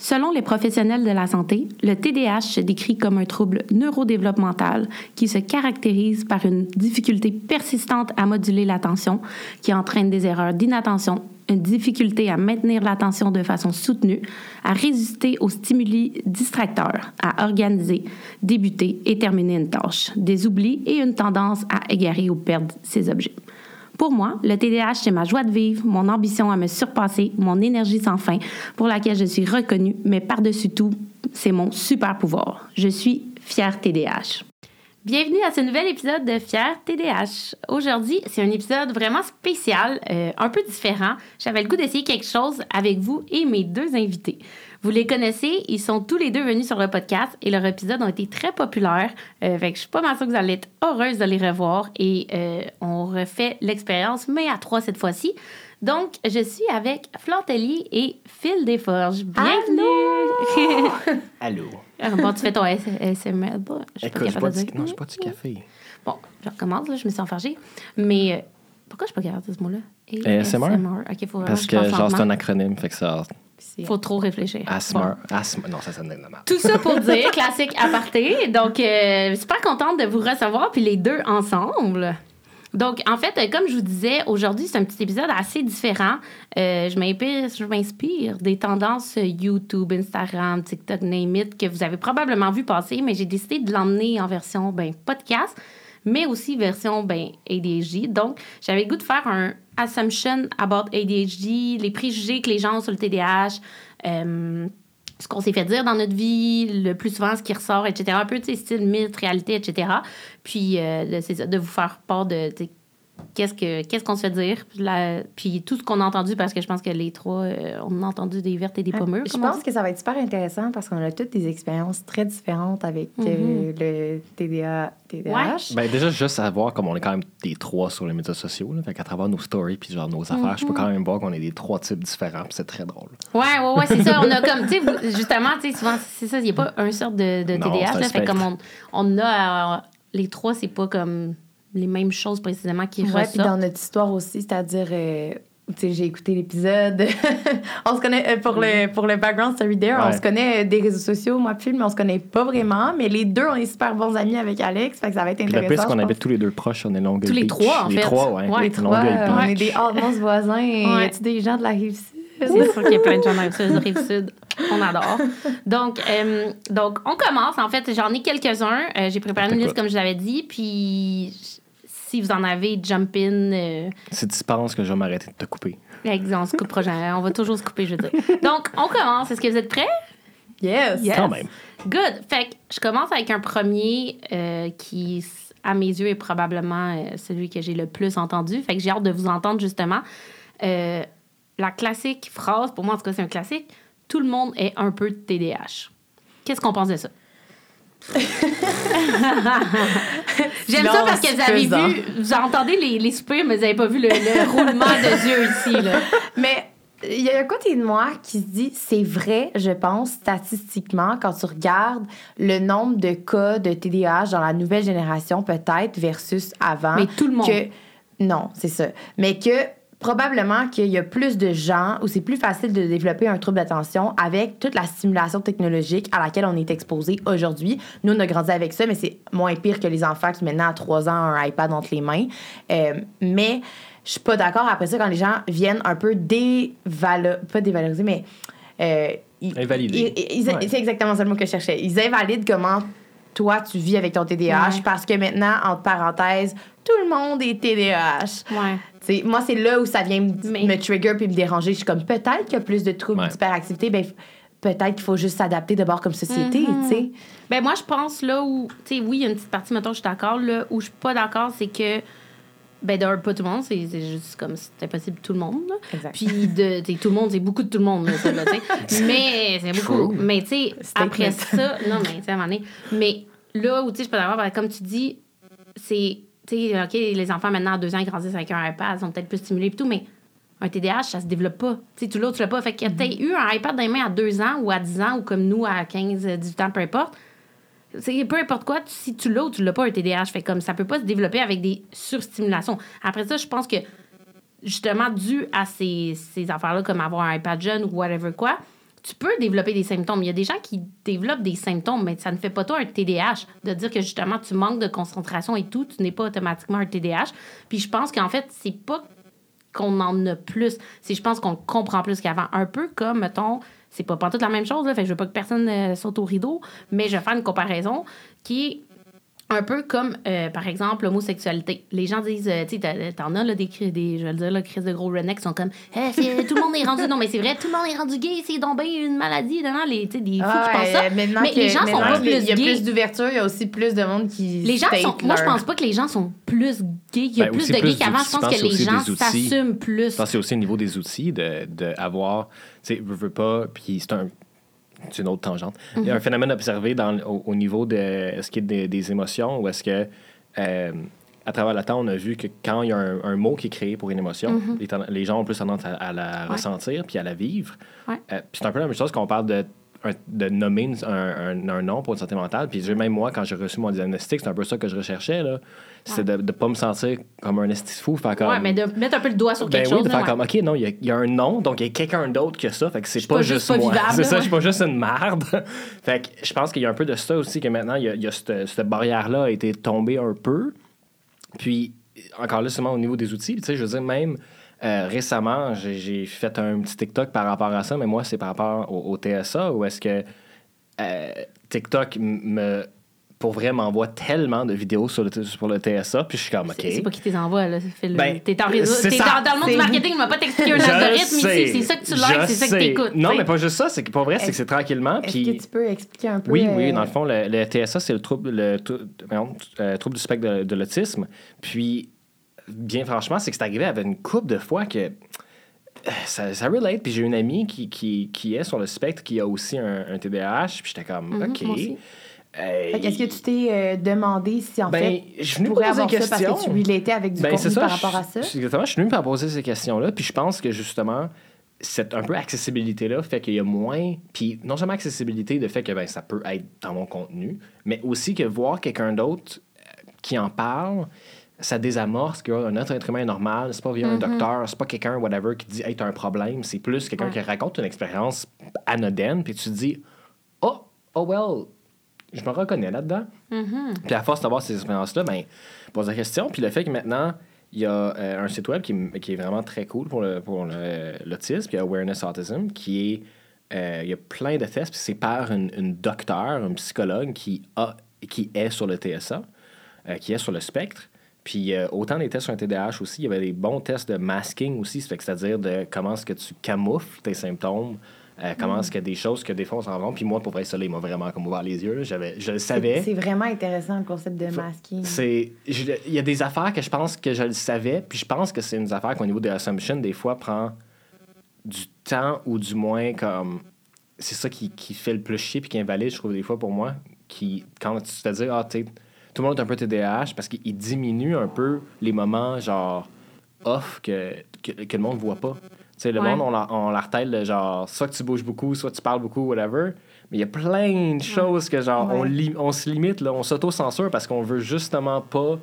Selon les professionnels de la santé, le TDAH se décrit comme un trouble neurodéveloppemental qui se caractérise par une difficulté persistante à moduler l'attention, qui entraîne des erreurs d'inattention, une difficulté à maintenir l'attention de façon soutenue, à résister aux stimuli distracteurs, à organiser, débuter et terminer une tâche, des oublis et une tendance à égarer ou perdre ses objets. Pour moi, le TDAH, c'est ma joie de vivre, mon ambition à me surpasser, mon énergie sans fin, pour laquelle je suis reconnue, mais par-dessus tout, c'est mon super pouvoir. Je suis fière TDAH. Bienvenue à ce nouvel épisode de Fier TDH. Aujourd'hui, c'est un épisode vraiment spécial, euh, un peu différent. J'avais le goût d'essayer quelque chose avec vous et mes deux invités. Vous les connaissez, ils sont tous les deux venus sur le podcast et leurs épisodes ont été très populaires. Euh, fait que je suis pas mal sûre que vous allez être heureuse de les revoir et euh, on refait l'expérience, mais à trois cette fois-ci. Donc, je suis avec Flore Tellier et Phil Desforges. Bienvenue! Allô. Ah, bon, tu fais ton SMR. Bon, je suis pas capable de du, dire. non, je bois du café. Bon, je recommence, là, je me suis enfargée. Mais euh, pourquoi je suis pas capable de ce mot-là? ASMR? OK, faut Parce que genre, c'est un acronyme, fait que ça. Faut trop réfléchir. Asthma. Asthma. Non, ça sonne de la merde. Tout ça pour dire, classique aparté. Donc, euh, super contente de vous recevoir, puis les deux ensemble. Donc, en fait, euh, comme je vous disais, aujourd'hui, c'est un petit épisode assez différent. Euh, je m'inspire, je m'inspire des tendances euh, YouTube, Instagram, TikTok, name it, que vous avez probablement vu passer, mais j'ai décidé de l'emmener en version ben, podcast, mais aussi version ben, ADHD. Donc, j'avais le goût de faire un assumption about ADHD, les préjugés que les gens ont sur le TDAH, euh, ce qu'on s'est fait dire dans notre vie, le plus souvent ce qui ressort, etc. Un peu, tu sais, style mythe, réalité, etc. Puis, euh, c'est ça, de vous faire part de, qu'est-ce que qu'est-ce qu'on se fait dire, puis, la- puis tout ce qu'on a entendu, parce que je pense que les trois, euh, on a entendu des vertes et des pommures. Je pense que ça va être super intéressant parce qu'on a toutes des expériences très différentes avec euh, le TDA, TDAH. Ben, déjà, juste à voir comme on est quand même des trois sur les médias sociaux. Là, fait qu'à travers nos stories puis genre nos affaires, je peux quand même voir qu'on est des trois types différents. puis c'est très drôle. Ouais, ouais, ouais, c'est ça. On a comme, tu sais, justement, tu sais, souvent, c'est ça, il n'y a pas un sort de, de Non, TDAH. Là, fait comme on, on a, euh, les trois, c'est pas comme les mêmes choses précisément qui Ouais, puis dans ressortent. notre histoire aussi, c'est-à-dire, euh, tu sais, j'ai écouté l'épisode. on se connaît, euh, pour, le, pour le background story there, on se connaît euh, des réseaux sociaux, moi, puis Phil, mais on se connaît pas vraiment. Mais les deux, on est super bons amis avec Alex, fait que ça va être Puis intéressant. le pire, c'est qu'on habite tous les deux proches, on est Longueuil Tous les Beach. trois, en les fait. Trois, ouais. Ouais. Les trois, on est des almost voisins. Y a-tu des gens de la rive sud? C'est sûr qu'il y a plein de gens dans la rive sud. On adore. Donc, euh, donc, on commence. En fait, j'en ai quelques-uns. Euh, J'ai préparé On une liste, comme je l'avais dit. Puis, si vous en avez, jump in. euh, Si tu penses que je vais m'arrêter de te couper. on se coupera jamais. On va toujours se couper, je veux dire. Donc, on commence. Est-ce que vous êtes prêts? Yes! Yes. Quand même. Good. Fait que je commence avec un premier euh, qui, à mes yeux, est probablement euh, celui que j'ai le plus entendu. Fait que j'ai hâte de vous entendre, justement. Euh, la classique phrase, pour moi, en tout cas, c'est un classique. Tout le monde est un peu de TDAH. Qu'est-ce qu'on pense de ça? J'aime ça parce que vous avez vu, vous entendez les, les soupirs, mais vous n'avez pas vu le, le roulement de yeux ici. Là. Mais il y a un côté de moi qui se dit, c'est vrai, je pense, statistiquement, quand tu regardes le nombre de cas de TDAH dans la nouvelle génération, peut-être, versus avant. Mais tout le monde. Que, non, c'est ça. Mais que probablement qu'il y a plus de gens où c'est plus facile de développer un trouble d'attention avec toute la stimulation technologique à laquelle on est exposé aujourd'hui. Nous, on a grandi avec ça, mais c'est moins pire que les enfants qui maintenant à 3 ans ont un iPad entre les mains. Euh, mais je suis pas d'accord après ça quand les gens viennent un peu dévaloriser, pas dévaloriser, mais euh, ils- Invalider. Ouais. C'est exactement ça le mot que je cherchais. Ils invalident comment toi tu vis avec ton TDAH Ouais. parce que maintenant, entre parenthèses, tout le monde est TDAH. Ouais. T'sais, moi, c'est là où ça vient me, Mais- me trigger puis me déranger. Je suis comme, peut-être qu'il y a plus de troubles Ouais. d'hyperactivité. Ben, peut-être qu'il faut juste s'adapter d'abord comme société, Mhm. tu sais. Ben moi, je pense là où, tu sais, oui, il y a une petite partie, mettons, je suis d'accord, là, où je suis pas d'accord, c'est que, ben d'un, pas tout le monde, c'est c'est juste comme, c'est impossible tout le monde, là. Exact. Puis, de, tu sais, tout le monde, c'est beaucoup de tout le monde, là, ça. Mais, c'est beaucoup. True. Mais, tu sais, après ça, non, mais, tu sais, à un moment donné, mais là où, tu sais, je peux d'accord, ben, comme tu dis, c'est, tu sais, OK, les enfants, maintenant, à deux ans, ils grandissent avec un iPad, ils sont peut-être plus stimulés et tout, mais un TDAH, ça se développe pas. Tu sais, l'autre, tu l'as pas. Fait a peut-être eu un iPad dans les mains à 2 ans ou à 10 ans ou comme nous à 15, 18 ans, peu importe. C'est peu importe quoi, tu- si tu l'as ou tu l'as pas un TDAH, fait comme ça peut pas se développer avec des surstimulations. Après ça, je pense que justement dû à ces, ces affaires-là comme avoir un iPad jeune ou whatever quoi, tu peux développer des symptômes. Il y a des gens qui développent des symptômes, mais ça ne fait pas toi un TDAH. De dire que justement, tu manques de concentration et tout, tu n'es pas automatiquement un TDAH. Puis je pense qu'en fait, c'est pas qu'on en a plus. C'est je pense qu'on comprend plus qu'avant. Un peu comme, mettons, c'est pas, pas toute la même chose, là, fait je veux pas que personne euh, saute au rideau, mais je vais faire une comparaison qui est un peu comme, euh, par exemple, l'homosexualité. Les gens disent, euh, tu sais, t'en as là, des, des, je vais le dire, là, crises de gros rednecks qui sont comme, Eh, c'est- tout le monde est rendu, non, mais c'est vrai, tout le monde est rendu gay, c'est donc bien une maladie, non, non, les, tu sais, des fous Ah, qui pensent ça. mais que- les gens sont pas plus Il y a gays. plus d'ouverture, il y a aussi plus de monde qui. Les gens sont. Moi, je pense pas que les gens sont plus gays, qu'il y a Ben, plus de plus gays qu'avant. Je pense que les gens s'assument plus. Je pense que c'est aussi au niveau des outils de, de avoir, tu sais, veux, veux pas, puis c'est un, c'est une autre tangente. Il Mhm. y a un phénomène observé dans, au, au niveau de, est-ce qu'il y a des, des émotions ou est-ce que, euh, à travers le temps, on a vu que quand il y a un, un mot qui est créé pour une émotion, Mhm. les, gens ont plus tendance à, à la ressentir puis à la vivre. Ouais. Euh, c'est un peu la même chose quand on parle de de nommer un, un- un nom pour une santé mentale. Puis même moi, quand j'ai reçu mon diagnostic, c'est un peu ça que je recherchais. là. C'est de ne pas me sentir comme un esti fou. Faire comme, Ouais, mais de mettre un peu le doigt sur ben quelque oui, chose. de faire ouais. comme, OK, non, il y a- il y, a un nom, donc il y a quelqu'un d'autre que ça. Fait que c'est pas, pas juste juste pas moi. C'est ça, je suis pas juste une merde. fait que je pense qu'il y a un peu de ça aussi, que maintenant, il y a, il y a cette, cette barrière-là a été tombée un peu. Puis, encore là, seulement au niveau des outils, tu sais, je veux dire, même euh, récemment, j'ai fait un petit TikTok par rapport à ça, mais moi, c'est par rapport au, au TSA, où est-ce que euh, TikTok me pour vrai m'envoie tellement de vidéos sur le, sur le TSA, puis je suis comme, OK. C'est pas qui t'es envoie, là. Le- Ben, T'es en réseau. c'est T'es ça. dans, dans le monde du marketing, il m'a pas t'expliquer un Je algorithme sais, ici. C'est ça que tu likes, c'est ça que t'écoutes. Non, mais pas juste ça, c'est que pour vrai, c'est que c'est tranquillement. Est-ce Puis... que tu peux expliquer un peu. Oui, euh, oui, dans le fond, le, le TSA, c'est le trouble, le, euh, trouble du spectre de, de l'autisme. Puis, bien franchement, c'est que c'est arrivé avec une couple de fois que euh, ça, ça relate. Puis j'ai une amie qui, qui, qui est sur le spectre, qui a aussi un, un TDAH. Puis j'étais comme, Mhm, OK. Que Est-ce que tu t'es euh, demandé si en Ben, fait je suis venu pourrais poser avoir une ça parce question. que tu relatais avec du Ben, contenu ça. par rapport à ça? je- Exactement. Je suis venu pour poser ces questions-là. Puis je pense que justement, cette un peu accessibilité-là fait qu'il y a moins. Puis non seulement accessibilité, de fait que ben, ça peut être dans mon contenu, mais aussi que voir quelqu'un d'autre euh, qui en parle, ça désamorce qu'un autre être humain est normal. C'est pas via un docteur, c'est pas quelqu'un, whatever, qui dit Hey, t'as un problème. C'est plus quelqu'un Ouais. qui raconte une expérience anodine, puis tu te dis Oh, oh well, je me reconnais là-dedans. Puis à force d'avoir ces expériences-là, ben, pose la question. Puis le fait que maintenant, il y a euh, un site web qui, qui est vraiment très cool pour le- pour le- l'autisme, qui est Awareness Autism, qui est. euh, il y a plein de tests, puis c'est par une, une docteur, un psychologue qui, a, qui est sur le TSA, euh, qui est sur le spectre. Puis autant des tests sur un TDAH aussi, il y avait des bons tests de masking aussi, c'est-à-dire de comment est-ce que tu camoufles tes symptômes, euh, comment est-ce qu'il y a des choses que des fois on s'en rend. Puis moi, pour vrai, ça, là, il m'a vraiment comme ouvert les yeux. J'avais, je le savais. C'est vraiment intéressant le concept de masking. C'est, il y a des affaires que je pense que je le savais, puis je pense que c'est une affaire qu'au niveau de l'assumption, des fois, prend du temps ou du moins comme. C'est ça qui, qui fait le plus chier puis qui invalide, je trouve, des fois pour moi. Qui, quand tu te dire, ah, sais, tout le monde est un peu TDAH parce qu'il diminue un peu les moments, genre, off que, que, que le monde voit pas. Tu sais, le Ouais. monde, on la, on la retelle de genre, soit que tu bouges beaucoup, soit tu parles beaucoup, whatever. Mais il y a plein de choses que, genre, on, Ouais. li- on se limite, là, on s'auto-censure parce qu'on veut justement pas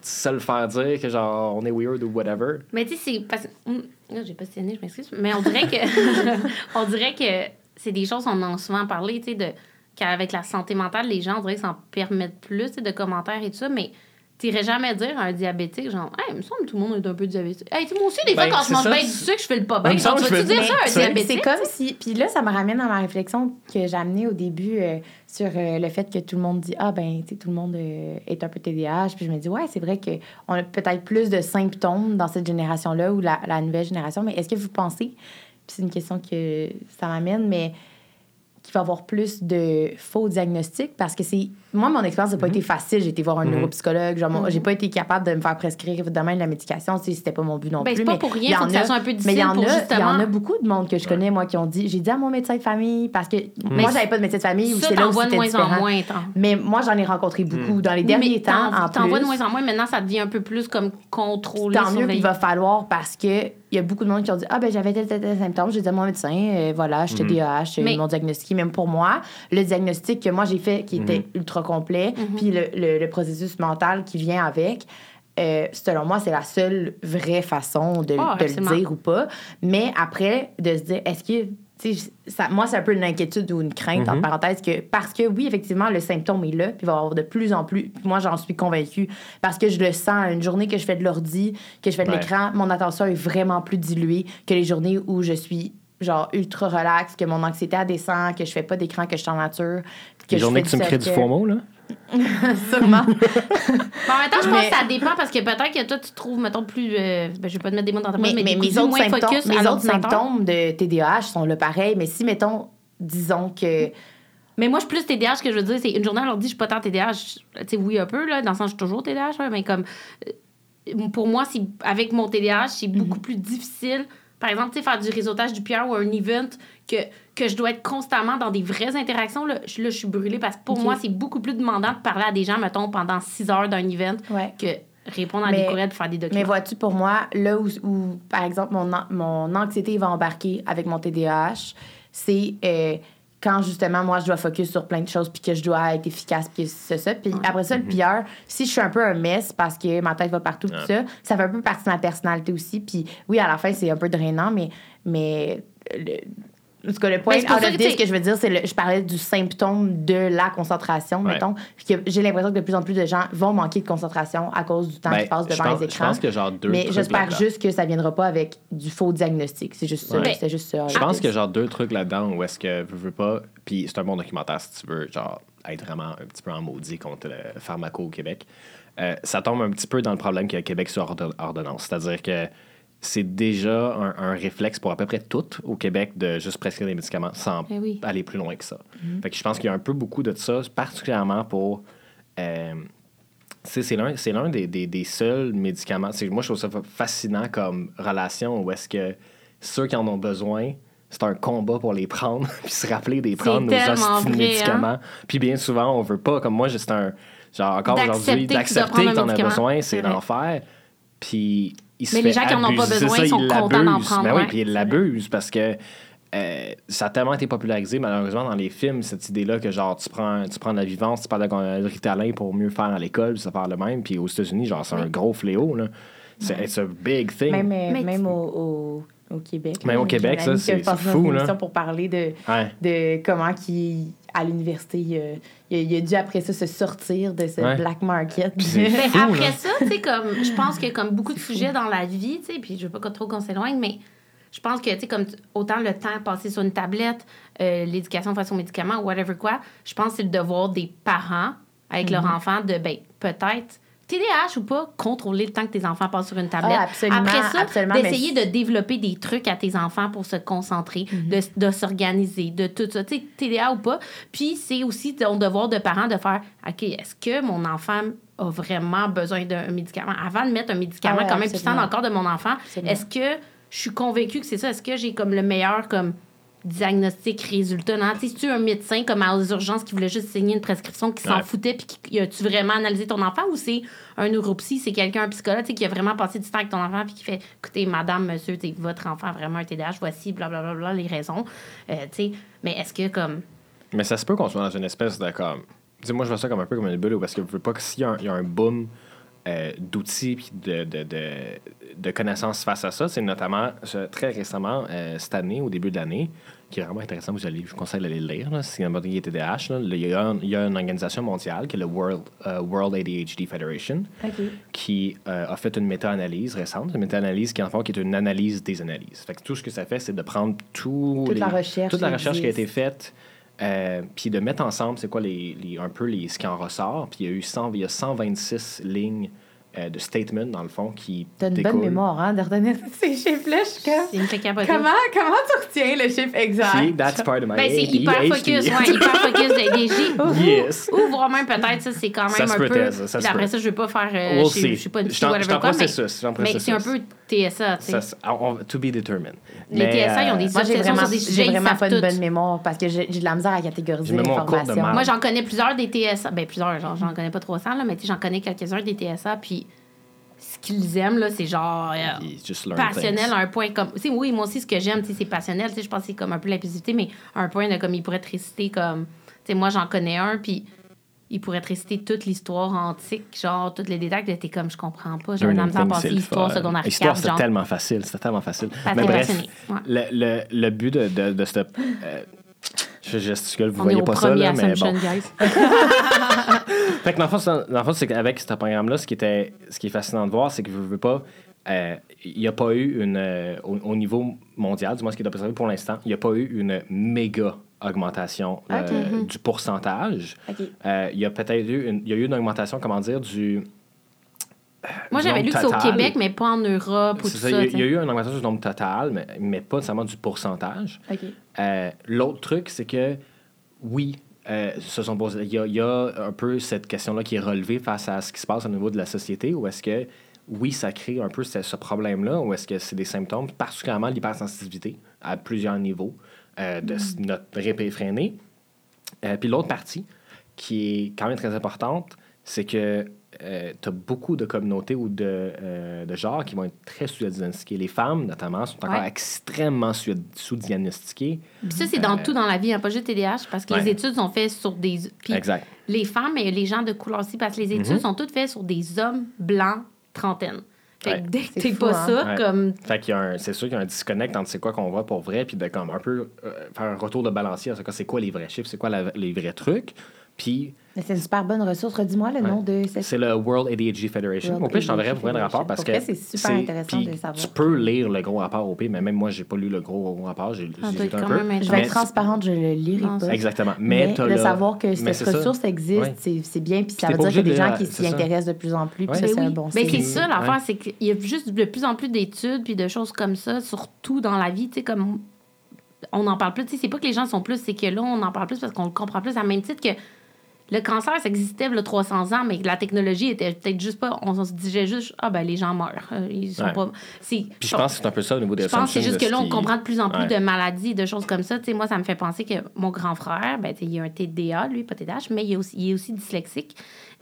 se le faire dire que, genre, on est weird ou whatever. Mais tu sais, c'est. Parce... Hum, là, j'ai pas je m'excuse. Mais on dirait que. on dirait que c'est des choses, on en a souvent parlé, tu sais, de. Qu'avec la santé mentale, les gens, on dirait qu'ils s'en permettent plus, tu sais, de commentaires et tout ça. Mais t'irais jamais dire à un diabétique, genre, hey, il me semble que tout le monde est un peu diabétique. Hey, moi aussi, des fois, Ben, quand je mange bien du sucre, je fais le pas Ben, bien. Genre, tu vas-tu dire ça à un diabétique? C'est comme si. Puis là, ça me ramène à ma réflexion que j'ai amenée au début euh, sur euh, le fait que tout le monde dit Ah, ben, tu sais, tout le monde euh, est un peu TDAH. Puis je me dis Ouais, c'est vrai qu'on a peut-être plus de symptômes dans cette génération-là ou la, la nouvelle génération. Mais est-ce que vous pensez, puis c'est une question que ça m'amène, mais qu'il va y avoir plus de faux diagnostics parce que c'est. Moi, mon expérience n'a pas été facile. J'ai été voir un neuropsychologue. Genre, moi, j'ai pas été capable de me faire prescrire demain de la médication. C'était pas mon but non Ben, plus. c'est pas mais pour rien, faut que ça soit un peu Mais il y en pour a, il y en a beaucoup de monde que je connais, moi, qui ont dit j'ai dit à mon médecin de famille parce que moi, j'avais pas de médecin de famille Ça, t'en vois de moins en moins. Mais moi, j'en ai rencontré beaucoup dans les Oui, derniers mais temps. t'en- En T'en vois de moins en moins. Maintenant, ça devient un peu plus comme contrôlé. Tant mieux, il va falloir parce que il y a beaucoup de monde qui ont dit Ah, ben j'avais tel, tel, tel symptôme. J'ai dit à mon médecin, euh, voilà, je TDAH, Mais- ils m'ont diagnostiqué. Même pour moi, le diagnostic que moi j'ai fait, qui était ultra complet, Mhm. puis le, le- le processus mental qui vient avec, euh, selon moi, c'est la seule vraie façon de, Ah, de le dire ou pas. Mais après, de se dire Est-ce que ça- moi, c'est un peu une inquiétude ou une crainte, en parenthèse, que parce que oui, effectivement, le symptôme est là, puis il va y avoir de plus en plus. Puis moi, j'en suis convaincue parce que je le sens. Une journée que je fais de l'ordi, que je fais de Ouais. l'écran, mon attention est vraiment plus diluée que les journées où je suis genre ultra relax, que mon anxiété elle descend, que je fais pas d'écran, que je suis en nature. Que Les je journées que tu me crées du. FOMO, là? Sûrement. Mais en même temps, je pense Mais- que ça dépend parce que peut-être que toi, tu trouves, mettons, plus. euh, ben, je vais pas te mettre des mots dans ta mais, mais, mais mes autres, moins symptômes, focus mes à autres symptômes de TDAH sont le pareil, mais si, mettons, disons que. Mais moi, je suis plus TDAH, ce que je veux dire, c'est une journée à l'ordi, je suis pas tant TDAH. Tu sais, oui, un peu, là, dans le sens, je suis toujours TDAH, là, mais comme. euh, Pour moi, avec mon TDAH, c'est beaucoup plus difficile. Par exemple, faire du réseautage du PR ou un event que, que je dois être constamment dans des vraies interactions. Là, je, là, je suis brûlée parce que pour moi, c'est beaucoup plus demandant de parler à des gens, mettons, pendant six heures d'un event Ouais. que répondre à Mais- des courriels de faire des documents. Mais vois-tu, pour moi, là où, où, par exemple, mon, mon anxiété va embarquer avec mon TDAH, c'est euh, quand justement, moi, je dois focus sur plein de choses, puis que je dois être efficace, puis c'est ça. Puis après ça, le pire, si je suis un peu un mess parce que ma tête va partout, tout ça, ça fait un peu partie de ma personnalité aussi. Puis oui, à la fin, c'est un peu drainant, mais. mais le- en tout cas, le point out of que, this que je veux dire, c'est le- je parlais du symptôme de la concentration, Ouais. mettons. Puis que j'ai l'impression que de plus en plus de gens vont manquer de concentration à cause du temps Ben, qu'ils passent je devant pense- les je écrans. pense que genre deux Mais j'espère juste que ça viendra pas avec du faux diagnostic. C'est juste ça. Ouais. C'est juste ça. Je pense que genre deux trucs là-dedans où est-ce que je veux pas. Puis c'est un bon documentaire si tu veux, genre, être vraiment un petit peu en maudit contre le pharmaco au Québec. Euh, ça tombe un petit peu dans le problème qu'il y a au Québec sur ordon- ordonnance. C'est-à-dire que c'est déjà un, un réflexe pour à peu près tout au Québec de juste prescrire des médicaments sans Eh oui. aller plus loin que ça. Fait que je pense qu'il y a un peu beaucoup de ça, particulièrement pour. euh, c'est l'un, c'est l'un des, des, des seuls médicaments. Moi, je trouve ça fa- fascinant comme relation où est-ce que ceux qui en ont besoin, c'est un combat pour les prendre, puis se rappeler des prendre nos vrai, hein. médicaments. Puis bien souvent, on veut pas, comme moi, c'est un. Genre, encore aujourd'hui, que d'accepter que un t'en as besoin, c'est vrai. l'enfer. Puis il se Mais fait les gens qui en ont pas besoin, ça, ils sont contents d'en prendre, Ben oui, puis il l'abuse parce que euh, ça a tellement été popularisé, malheureusement, dans les films, cette idée-là que, genre, tu prends, tu prends de la vivance, tu parles de, de Ritalin pour mieux faire à l'école, puis ça faire le même. Puis aux États-Unis, genre, c'est un gros fléau, là. C'est it's a big thing. Même, euh, Mais- même au, au, au Québec. Même au Québec, ça, c'est- a passé c'est dans une fou, là. émission pour parler de, Ouais. de comment qui à l'université, il, a- il a- il a dû après ça se sortir de ce Ouais. black market. Fou, après là. ça, tu sais, comme, je pense que comme beaucoup de sujets dans la vie, tu sais, puis je veux pas trop qu'on s'éloigne, mais je pense que, tu sais, comme autant le temps passé sur une tablette, euh, l'éducation face aux médicaments, whatever quoi, je pense que c'est le devoir des parents avec leur Mm-hmm. enfant de, ben, peut-être, TDAH ou pas, contrôler le temps que tes enfants passent sur une tablette. Ah, absolument, Après ça, mais d'essayer de développer des trucs à tes enfants pour se concentrer, Mm-hmm. de, de s'organiser, de tout ça. Tu sais, TDA ou pas. Puis c'est aussi ton devoir de parent de faire OK, est-ce que mon enfant a vraiment besoin d'un médicament? Avant de mettre un médicament Ah ouais, quand même puissant dans le corps de mon enfant, est-ce que je suis convaincue que c'est ça? Est-ce que j'ai comme le meilleur comme diagnostic, résultat? Non? Tu un médecin comme aux urgences qui voulait juste signer une prescription qui s'en Ouais. foutait puis qui as-tu vraiment analysé ton enfant ou c'est un neuropsy, c'est quelqu'un, un psychologue, tu sais, qui a vraiment passé du temps avec ton enfant puis qui fait écoutez, madame, monsieur, votre enfant a vraiment un TDAH, voici, blablabla, les raisons. Euh, tu sais, mais est-ce que comme. Mais ça se peut qu'on soit dans une espèce de comme. Tu sais, moi, je vois ça comme un peu comme une bulle parce que je veux pas que s'il y, y a un boom euh, d'outils puis de, de, de, de connaissances face à ça, c'est notamment très récemment, euh, cette année, au début de l'année, qui est vraiment intéressant, vous allez, je vous conseille d'aller le lire, là, si votre TDAH. Là, il, y a, un- il y a une organisation mondiale qui est le World, euh, World ADHD Federation qui euh, a fait une méta-analyse récente, une méta-analyse qui en qui est une analyse des analyses. Fait que tout ce que ça fait, c'est de prendre tout Toute les- la recherche toute la qui recherche qui a été faite, euh, puis de mettre ensemble, c'est quoi les, les- un peu les, ce qui en ressort. Puis il y a eu 100, il y a 126 lignes euh, de statement dans le fond qui T'as une bonne mémoire, hein, de retenir ces chiffres-là. Je suis comme. Comment, comment tu retiens le chiffre exact? See, that's part of my Ben, c'est hyper focus, ouais, hyper focus d'ADHD. Yes. Ou voire même peut-être, ça, c'est quand même Ça un peu. Ça puis se après ça, je veux pas faire. euh, We'll je, je suis pas une Je whatever je t'en quoi, mais, processus, je t'en mais c'est un processus. peu TSA, tu sais. Ça, c'est- on- to be determined. Les Mais, TSA, ils ont euh, des Moi, j'ai vraiment, sur des sujets, ils vraiment pas une bonne mémoire parce que j'ai de la misère à catégoriser de l'information. Moi, j'en connais plusieurs des TSA. Ben, plusieurs, genre, j'en connais pas 300, là, mais tu sais, j'en connais quelques-uns des TSA. Puis, ce qu'ils aiment, là, c'est genre. euh, passionnel things. à un point comme. Tu sais, oui, moi aussi, ce que j'aime, c'est passionnel. Tu sais, je pense que c'est comme un peu l'impulsivité, mais à un point de comme il pourrait te réciter comme. Tu sais, moi, j'en connais un, puis il pourrait te réciter toute l'histoire antique, genre tous les détails, t'es comme je comprends pas, j'ai un temps passer histoire secondaire Histoire, c'était tellement facile, c'était tellement facile. Mais bref, le, le, le, but de, de, de cette. Euh, je gesticule, vous On voyez pas ça, là, mais bon. fait que dans le fond, c'est qu'avec ce programme-là, ce qui, était, ce qui est fascinant de voir, c'est que je veux pas. Euh, il n'y a pas eu une. Euh, au, niveau mondial, du moins ce qui est observé pour l'instant, il n'y a pas eu une méga augmentation euh, mm-hmm. du pourcentage. il y a peut-être eu une, il y a eu une augmentation, comment dire, du. Moi, j'avais lu que c'est au Québec, mais pas en Europe ou tout ça. Il y, a eu une augmentation du nombre total, mais, mais pas nécessairement du pourcentage. L'autre truc, c'est que oui, ce sont il, y a, il y a un peu cette question-là qui est relevée face à ce qui se passe au niveau de la société, ou est-ce que oui, ça crée un peu ce, problème-là, ou est-ce que c'est des symptômes, particulièrement l'hypersensibilité à plusieurs niveaux? Euh, de mm. notre rip effréné. Euh, puis l'autre partie, qui est quand même très importante, c'est que euh, tu as beaucoup de communautés ou de, de genres qui vont être très sous-diagnostiquées. Les femmes, notamment, sont encore extrêmement sous-diagnostiquées. Puis ça, c'est dans tout dans la vie, hein, pas juste TDAH, parce que les études sont faites sur des... exact. Les femmes et les gens de couleur aussi, parce que les études mm-hmm. sont toutes faites sur des hommes blancs trentaine. Fait que dès que t'es pas hein? ça, comme. Fait qu'il y a un, c'est sûr qu'il y a un disconnect entre c'est quoi qu'on voit pour vrai, puis de comme un peu euh, faire un retour de balancier. C'est quoi les vrais chiffres, c'est quoi les vrais trucs. Puis c'est une super bonne ressource. Redis-moi le nom de cette... C'est le World ADHD Federation. Au pire, je t'enverrai pour un rapport parce que. c'est super intéressant de savoir. Tu peux lire le gros rapport au pire, mais même moi, j'ai pas lu le gros, gros rapport. J'ai ah, un peu. Je vais être transparente, je le lirai pas. Exactement. Mais, de savoir que cette ressource existe, c'est bien. Puis ça veut dire qu'il y a des gens qui s'y intéressent de plus en plus. Puis ça, c'est un bon Mais c'est ça l'affaire, c'est qu'il y a juste de plus en plus d'études puis de choses comme ça, surtout dans la vie. Tu sais, comme on en parle plus. Tu sais, c'est pas que les gens sont plus, c'est que là, on en parle plus parce qu'on le comprend plus à même titre que le cancer, ça existait il y a 300 ans, mais la technologie était peut-être juste pas. On se disait juste, ah ben les gens meurent. Euh, ils sont pas. Puis je pense que c'est un peu ça au niveau des Je pense que c'est juste que là, on comprend de plus en plus de maladies, de choses comme ça. sais, moi, ça me fait penser que mon grand frère, ben, il a un TDA, lui, pas TDAH, mais il est aussi, il est aussi dyslexique.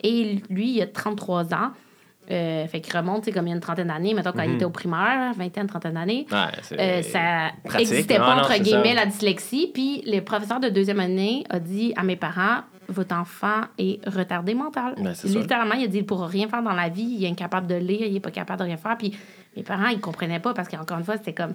Et lui, il a 33 ans. Euh, fait qu'il remonte, comme il y a une trentaine d'années, mettons, quand il mhm. était au primaire, vingtaine, trentaine d'années. Euh, ça n'existait pas, entre guillemets, la dyslexie. Puis le professeur de deuxième année a dit à mes parents votre enfant est retardé mental. Ben, Littéralement, il a dit il ne pourra rien faire dans la vie, il est incapable de lire, il n'est pas capable de rien faire. Puis mes parents, ils ne comprenaient pas parce qu'encore une fois, c'était comme.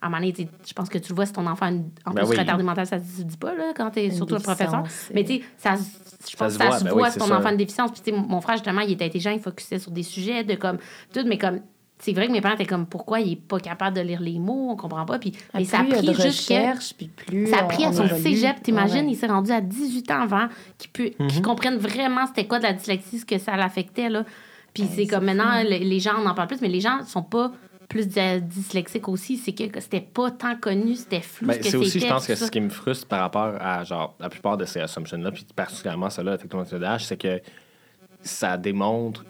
À un moment donné, je pense que tu le vois, si ton enfant en ben plus retardé mental, ça ne se dit pas là, quand tu es surtout un professeur. Mais tu sais, ça, je pense que ça se voit, ben si ton enfant a une déficience. Puis mon frère, justement, il était intelligent, il focusait sur des sujets de comme tout, mais comme c'est vrai que mes parents étaient comme pourquoi il est pas capable de lire les mots, on comprend pas. Puis, mais ça a pris jusqu'à. Ça a pris à son cégep, t'imagines, il s'est rendu à 18 ans avant qu'il mm comprenne vraiment c'était quoi de la dyslexie, ce que ça l'affectait. Là. Puis c'est comme maintenant, les gens en parlent plus, mais les gens sont pas plus dyslexiques aussi. C'est que c'était pas tant connu, c'était flou. Ben, c'est aussi, je pense, que ce qui me frustre par rapport à genre la plupart de ces assumptions-là, puis particulièrement celle-là, effectivement, c'est que ça démontre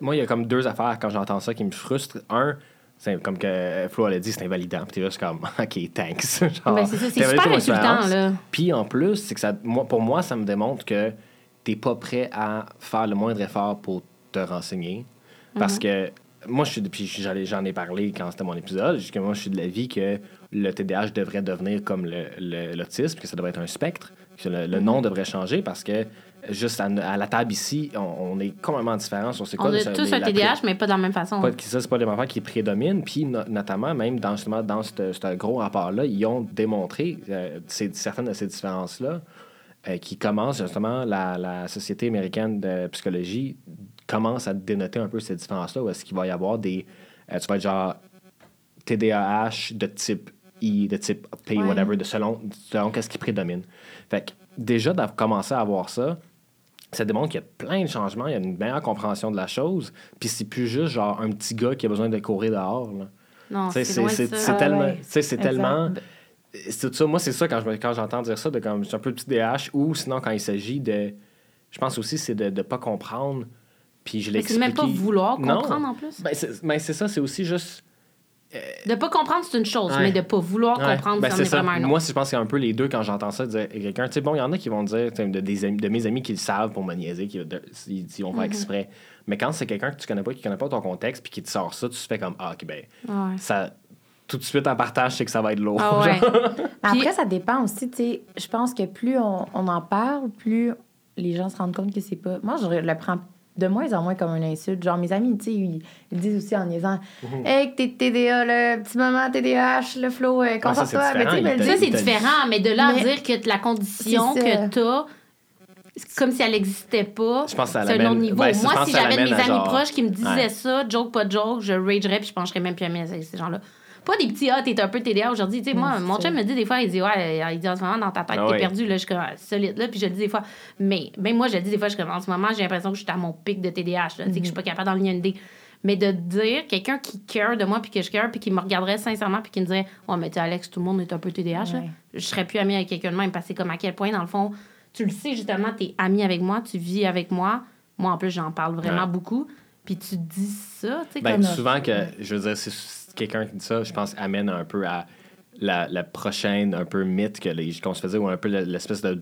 moi, il y a comme deux affaires quand j'entends ça qui me frustrent. Un, c'est comme que Flo l'a dit, c'est invalidant. Puis t'es juste comme, OK, thanks. Genre, ben, c'est ça, c'est super insultant, là. Puis en plus, c'est que ça, moi, pour moi, ça me démontre que t'es pas prêt à faire le moindre effort pour te renseigner. Parce mhm. que moi, je suis, puis j'en ai parlé quand c'était mon épisode, que moi, je suis de l'avis que le TDAH devrait devenir comme l'autisme, le, que ça devrait être un spectre, que le, le mhm. nom devrait changer parce que juste à, la table ici, on, est complètement différents sur c'est quoi. On a tous un TDAH, mais pas de la même façon. Pas, ça, c'est pas les enfants qui prédominent. Puis, notamment, même dans, justement, dans ce gros rapport-là, ils ont démontré euh, certaines de ces différences-là euh, qui commencent, justement, la, Société américaine de psychologie commence à dénoter un peu ces différences-là, où est-ce qu'il va y avoir des... Euh, tu vas être genre TDAH de type I, de type P, whatever, de selon, selon qu'est-ce qui prédomine. Fait que déjà, d'avoir commencé à voir ça, ça démontre qu'il y a plein de changements, il y a une meilleure compréhension de la chose, puis c'est plus juste genre un petit gars qui a besoin de courir dehors. Là. Non, c'est tellement. C'est tellement. C'est ça, moi, c'est ça quand, je, quand j'entends dire ça, de comme un peu le petit DH, ou sinon quand il s'agit de. Je pense aussi c'est de ne pas comprendre. Puis je l'explique. C'est même pas vouloir comprendre en plus. Ben, c'est, ben, c'est ça, c'est aussi juste de pas comprendre, c'est une chose, mais de pas vouloir comprendre, ben, c'est vraiment un autre. Moi, je pense qu'il y a un peu les deux quand j'entends ça, dire quelqu'un. Tu sais, bon, il y en a qui vont dire, de, des amis, de mes amis qui le savent pour me niaiser, qui, ils, vont faire mhm. exprès. Mais quand c'est quelqu'un que tu connais pas, qui connaît pas ton contexte, puis qui te sort ça, tu te fais comme, ah, ok, ben, ça. Tout de suite en partage, c'est que ça va être lourd. Ah, Après, ça dépend aussi, tu sais. Je pense que plus on, on en parle, plus les gens se rendent compte que c'est pas. Moi, je le prends de moins en moins comme une insulte. Genre, mes amis, tu sais, ils, ils disent aussi en niaisant Mhm. Hey, t'es TDA, le petit maman TDAH, le flow, euh, Ah, ça, c'est. Mais sais, différent, mais le Ça, c'est différent, mais de là à Mais- dire que la condition que t'as, c'est comme si elle n'existait pas. Je pense que ça C'est un autre niveau. ben, Moi, si j'avais mes amis genre- proches qui me disaient Ouais. ça, joke, pas de joke, je ragerais puis je pencherais même plus à mes- ces gens-là. Pas des petits, ah, t'es un peu TDA aujourd'hui. Tu sais, moi, mon chum me dit des fois, il dit, ouais, il dit en ce moment, dans ta tête, Ah t'es ouais. perdu. Là, je suis comme, ah, solide, là. Puis je le dis des fois, mais même moi, je le dis des fois, je suis comme, en ce moment, j'ai l'impression que je suis à mon pic de TDAH, là. Tu sais, que je suis pas capable d'enligner une idée. Mais de dire, quelqu'un qui care de moi, puis que je care, puis qui me regarderait sincèrement, puis qui me dirait, ouais, mais tu sais, Alex, tout le monde est un peu TDAH, là. Je serais plus amie avec quelqu'un de même, parce que c'est comme à quel point, dans le fond, tu le sais justement, t'es ami avec moi, tu vis avec moi. Moi, en plus, j'en parle vraiment Ouais. beaucoup. Puis tu dis ça, tu sais, Ben, comme. souvent que, je veux dire, c'est quelqu'un qui dit ça, je pense, amène un peu à la, la prochaine, un peu mythe que les, qu'on se faisait, ou un peu l'espèce de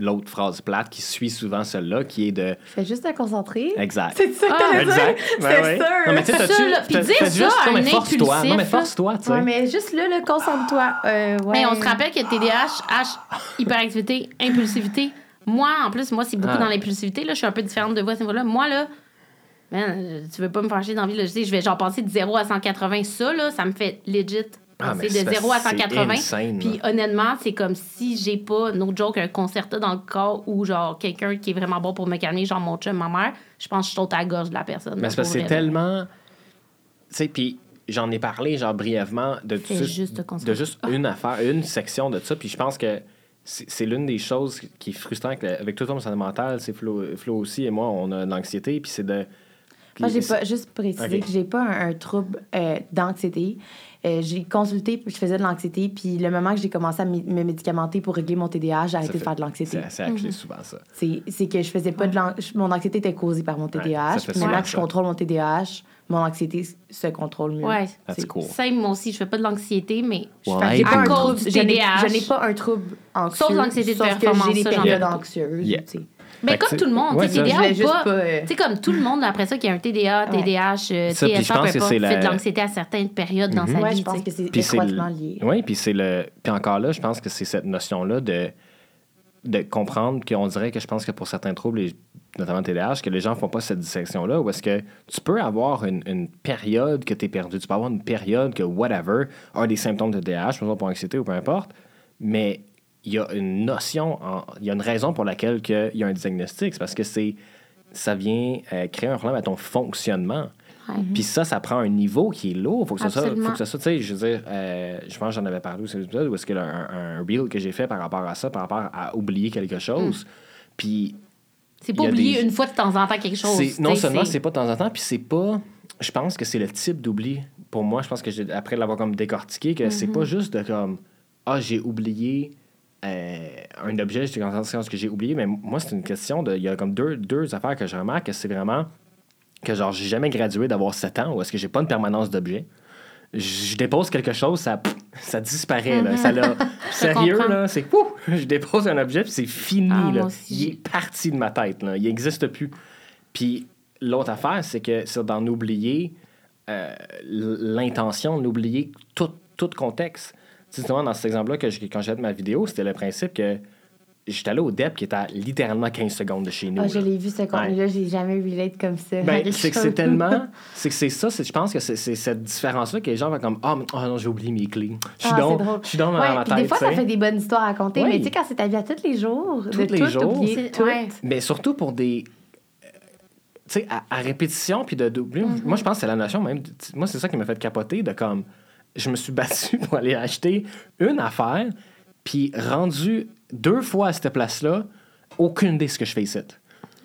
l'autre phrase plate qui suit souvent celle-là, qui est de. Fais juste te concentrer. Exact. C'est ça que Ah. t'allais dire? Exact. C'est ouais. sûr. Non, mais tu puis fais ça juste, à non, mais un force-toi. Non, mais force-toi, tu sais. Ouais, mais juste là, le concentre-toi. Euh, ouais. Mais on se rappelle que TDAH, H, hyperactivité, impulsivité. Moi, en plus, moi, c'est beaucoup Ah. dans l'impulsivité. Là, je suis un peu différente de vous à ce niveau-là. Moi, là, man, tu veux pas me faire chier dans la vie. Là, je sais, je vais genre passer de 0 à 180. Ça, là, ça me fait legit Ah, passer c'est de 0 à parce que c'est 180. insane, Puis honnêtement, c'est comme si j'ai pas, no joke, un concerto dans le corps ou genre quelqu'un qui est vraiment bon pour me calmer, genre mon chum, ma mère. Je pense que je saute à la gorge de la personne. Mais c'est parce que pour c'est tellement. Tu sais, puis j'en ai parlé, genre, brièvement, de, tout- juste de juste une affaire, une section de ça. Puis je pense que c'est l'une des choses qui est frustrante avec, tout le monde santé mentale. C'est Flo, Flo aussi et moi, on a de l'anxiété. Puis c'est de. Moi, j'ai pas, juste préciser Ok. que j'ai pas un, un trouble euh, d'anxiété. Euh, j'ai consulté, puis je faisais de l'anxiété, puis le moment que j'ai commencé à me médicamenter pour régler mon TDAH, j'ai arrêté de faire de l'anxiété. C'est c'est actually souvent ça. C'est c'est que je faisais pas de l'an- Mon anxiété était causée par mon ça TDAH. souvent maintenant que je contrôle mon TDAH, mon anxiété se contrôle mieux. Ouais. That's C'est- cool. Same, moi aussi, je fais pas de l'anxiété, mais je Ouais. fais J'ai à pas un cause trouble, je n'ai- TDAH. je n'ai pas un trouble anxieux. Sauf l'anxiété de sauf performance, que j'ai des périodes anxieuses. Mais comme tout le monde, ouais, tu sais, ça, TDA ou pas. pas, euh, Tu sais, comme tout le monde, après ça, qui a un TDA, Ouais. Euh, puis je TSA, pense peu que importe, fait la- de l'anxiété à certaines périodes dans sa Ouais, vie. je pense tu que sais. c'est étroitement lié. Oui, puis c'est le. Puis encore là, je pense que c'est cette notion-là de de comprendre qu'on dirait que je pense que pour certains troubles, et notamment TDAH, que les gens font pas cette dissection-là, où est-ce que tu peux avoir une, une période que tu es perdu, tu peux avoir une période que whatever a des symptômes de TDAH, par exemple pour anxiété ou peu importe, mais il y a une notion, en- il y a une raison pour laquelle que il y a un diagnostic, c'est parce que c'est ça vient euh, créer un problème à ton fonctionnement. Puis ça, ça prend un niveau qui est lourd. Faut que ça soit, faut que ça soit, tu sais, je veux dire, euh, je pense que j'en avais parlé aussi où est-ce que le- un, un reel que j'ai fait par rapport à ça, par rapport à oublier quelque chose. Puis C'est pas oublier des- une fois de temps en temps quelque chose. non seulement c'est pas de temps en temps, puis c'est pas. Je pense que c'est le type d'oubli. Pour moi, je pense que après l'avoir comme décortiqué, que c'est pas juste de comme ah j'ai oublié euh, un objet, j'ai conscience que j'ai oublié, mais moi c'est une question de il y a comme deux, deux affaires que je remarque que c'est vraiment que genre j'ai jamais gradué d'avoir 7 ans ou est-ce que j'ai pas une permanence d'objet? Je dépose quelque chose, ça, ça disparaît. là. Ça l'a- sérieux, là, c'est ouf, je dépose un objet puis c'est fini. Ah, là. Il est parti de ma tête. Là. Il n'existe plus. Puis l'autre affaire, c'est que c'est d'en oublier euh, l'intention, d'oublier tout, tout contexte. Tu sais, Justement, dans cet exemple-là, que quand j'ai fait ma vidéo, c'était le principe que j'étais allé au DEP qui était à littéralement 15 secondes de chez nous. Ah, je l'ai vu ce contenu-là, j'ai jamais relate comme ça. Ben, c'est que c'est tellement. C'est que c'est ça, c'est- je pense que c'est cette différence-là que les gens vont comme Ah, ah non, j'ai oublié mes clés. Je suis Ah, donc, c'est drôle. je suis donc dans Ouais, ma tête. des fois, ça fait des bonnes histoires à raconter, Oui. mais tu sais, quand c'est ta vie à tous les jours, Tous de les tout jours. oublier, tout. ouais. Mais surtout pour des. euh, Tu sais, à, à répétition, puis de doubler. Mm-hmm. Moi, je pense que c'est la notion même. Moi, c'est ça qui m'a fait capoter de comme. Je me suis battu pour aller acheter une affaire, puis rendu deux fois à cette place-là, aucune idée de ce que je fais ici.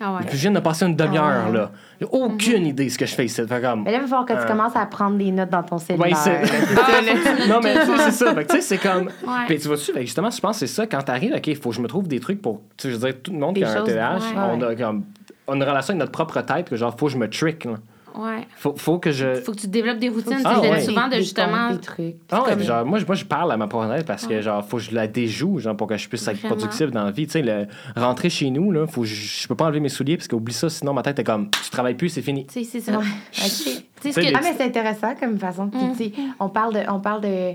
Ah ouais. Puis je viens de passer une demi-heure, Ah ouais. là. J'ai aucune idée de ce que je fais ici. Fait comme. Mais là, il va falloir que tu Euh. commences à prendre des notes dans ton cellulaire. Ouais, c'est. là. non, mais tu sais, c'est ça. Fait tu sais, c'est comme. Ouais. Puis tu vois-tu, justement, je pense que c'est ça. Quand t'arrives, OK, il faut que je me trouve des trucs pour. Tu sais, je veux dire, tout le monde Des qui a un TDAH, ouais. on a comme. On a une relation avec notre propre tête, que genre, faut que je me trick, là. Ouais. Faut, faut que je. Faut que tu développes des routines. Ah, tu ouais. dis souvent de Des justement. Des trucs. Ah ouais, puis genre, moi, je- moi, je parle à ma tête parce que, genre, faut que je la déjoue, genre, pour que je puisse être productif dans la vie. Tu sais, le- rentrer chez nous, là, faut je, je peux pas enlever mes souliers parce qu'oublie ça, sinon ma tête est comme, tu travailles plus, c'est fini. Tu sais, c'est ça. Que- Ah, mais c'est intéressant comme façon. Puis, Mm. tu sais, on parle de, on parle de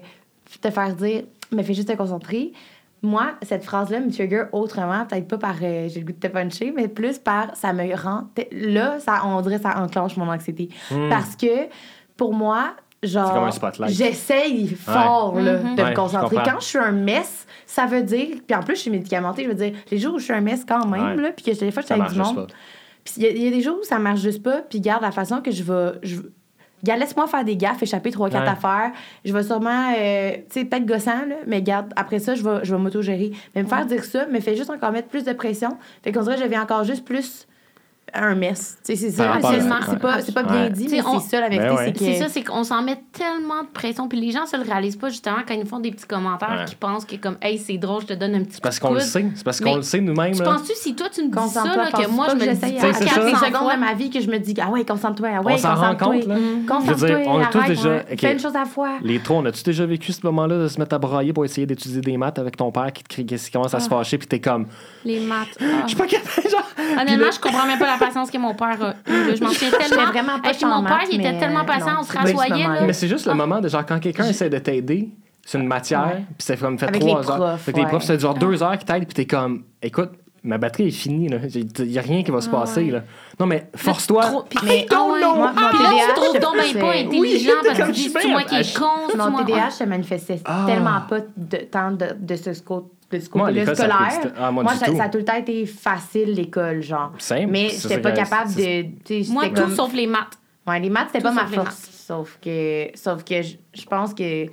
te faire dire, mais fais juste te concentrer. Moi, cette phrase-là me trigger autrement, peut-être pas par euh, j'ai le goût de te puncher, mais plus par ça me rend. Là, ça, on dirait ça enclenche mon anxiété. Hmm. Parce que pour moi, genre. C'est comme un spotlight. J'essaye fort là, Mhm. de Ouais, me je concentrer. Quand je suis un mess, ça veut dire. Puis en plus, je suis médicamentée, je veux dire, les jours où je suis un mess quand même, Ouais. là, puis que des fois, je suis Ça avec du monde. Puis il y, a- il y a des jours où ça marche juste pas, puis garde la façon que je vais. Je, laisse-moi faire des gaffes, échapper trois, quatre Ouais. affaires. Je vais sûrement, euh, tu sais, peut-être gossant, là, mais garde, après ça, je vais, je vais m'auto-gérer. Mais me faire dire ça me fait juste encore mettre plus de pression. Fait qu'on dirait que je deviens encore juste plus un mess. C'est ça. Pas, bien Ouais. dit, mais on- c'est ça la vérité. Ben ouais. c'est ça, c'est qu'on s'en met tellement de pression. Puis les gens se le réalisent pas, justement, quand ils font des petits commentaires Ouais. qui pensent que, comme, hey, c'est drôle, je te donne un petit C'est parce coup qu'on le sait. C'est parce qu'on le sait nous-mêmes. Tu penses-tu, si toi, tu me dis ça, là, que moi, pas je me dis à Tu sais, c'est 4 ça. secondes de ma vie que je me dis, ah ouais, concentre-toi, ah ouais, On s'en rend concentre-toi. compte, là. Concentre-toi, Je veux dire, on a tous déjà-. Fais une chose à la fois. Les trois, on a-tu déjà vécu ce moment-là de se mettre à brailler pour essayer d'étudier des maths avec ton père qui, te crie, qui commence à se fâcher, puis t'es comme, Les maths. ah. je suis pas capable, genre. Honnêtement, je comprends même pas la patience que mon père a eue, là. Je m'en souviens tellement. vraiment pas mon père, il était mais tellement patient, non, on se rassoyait. Mais c'est juste le Ah. moment de genre quand quelqu'un essaie de t'aider, c'est une matière, puis c'est comme fait trois heures. profs, Fait que les profs, c'est genre deux heures qui t'aident, puis t'es comme, écoute, ma batterie est finie, là. Il y a rien qui va se Ah, passer, ouais. là. Non, mais force-toi. Mais- ah ouais. non, moi, mon là, tu trouves donc c'est- pas Oui, intelligent parce que c'est moi qui est con, Mon. TDAH se manifestait Ah. tellement pas de, tant de, de ce, de ce côté-là ça scolaire. Ah, moi, ça, a tout le temps été facile, l'école, genre. Simple, Mais j'étais pas capable de. Moi, tout comme- sauf les maths. Ouais, les maths, c'était pas ma force. Sauf que, sauf que je pense que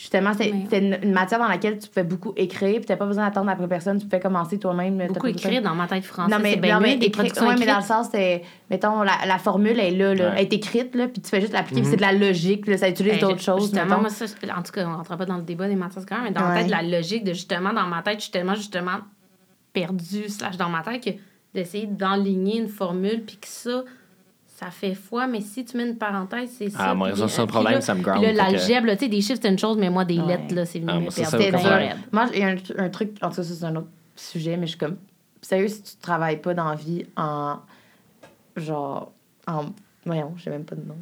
justement, c'était une, une matière dans laquelle tu pouvais beaucoup écrire, puis t'as pas besoin d'attendre après personne, tu pouvais commencer toi-même. Beaucoup besoin- écrit dans ma tête française. Non, mais, bien non, mais mieux, des écrit- productions ouais, mais dans le sens, c'est, mettons, la, la formule est là, là. Ouais. elle est écrite, là, puis tu fais juste l'appliquer, puis Mhm. c'est de la logique, là, ça utilise Ben, d'autres choses. Justement, moi, ça, en tout cas, on ne rentre pas dans le débat des matières scolaires, mais dans ma tête, la logique de justement, dans ma tête, je suis tellement justement perdue, slash dans ma tête, que d'essayer d'enligner une formule, puis que ça, ça fait foi, mais si tu mets une parenthèse, c'est ça. Ah, moi, ça, c'est un problème, là- ça me ground. là, fait que- l'algèbre, là, tu sais, des chiffres, c'est une chose, mais moi, des Ouais. lettres, là, c'est venu Ah, me ça, perdre. ça me. Moi, il y a un, un truc, en tout cas, ça, c'est un autre sujet, mais je suis comme, sérieux, si tu travailles pas dans la vie en, genre, en, voyons, j'ai même pas de nom.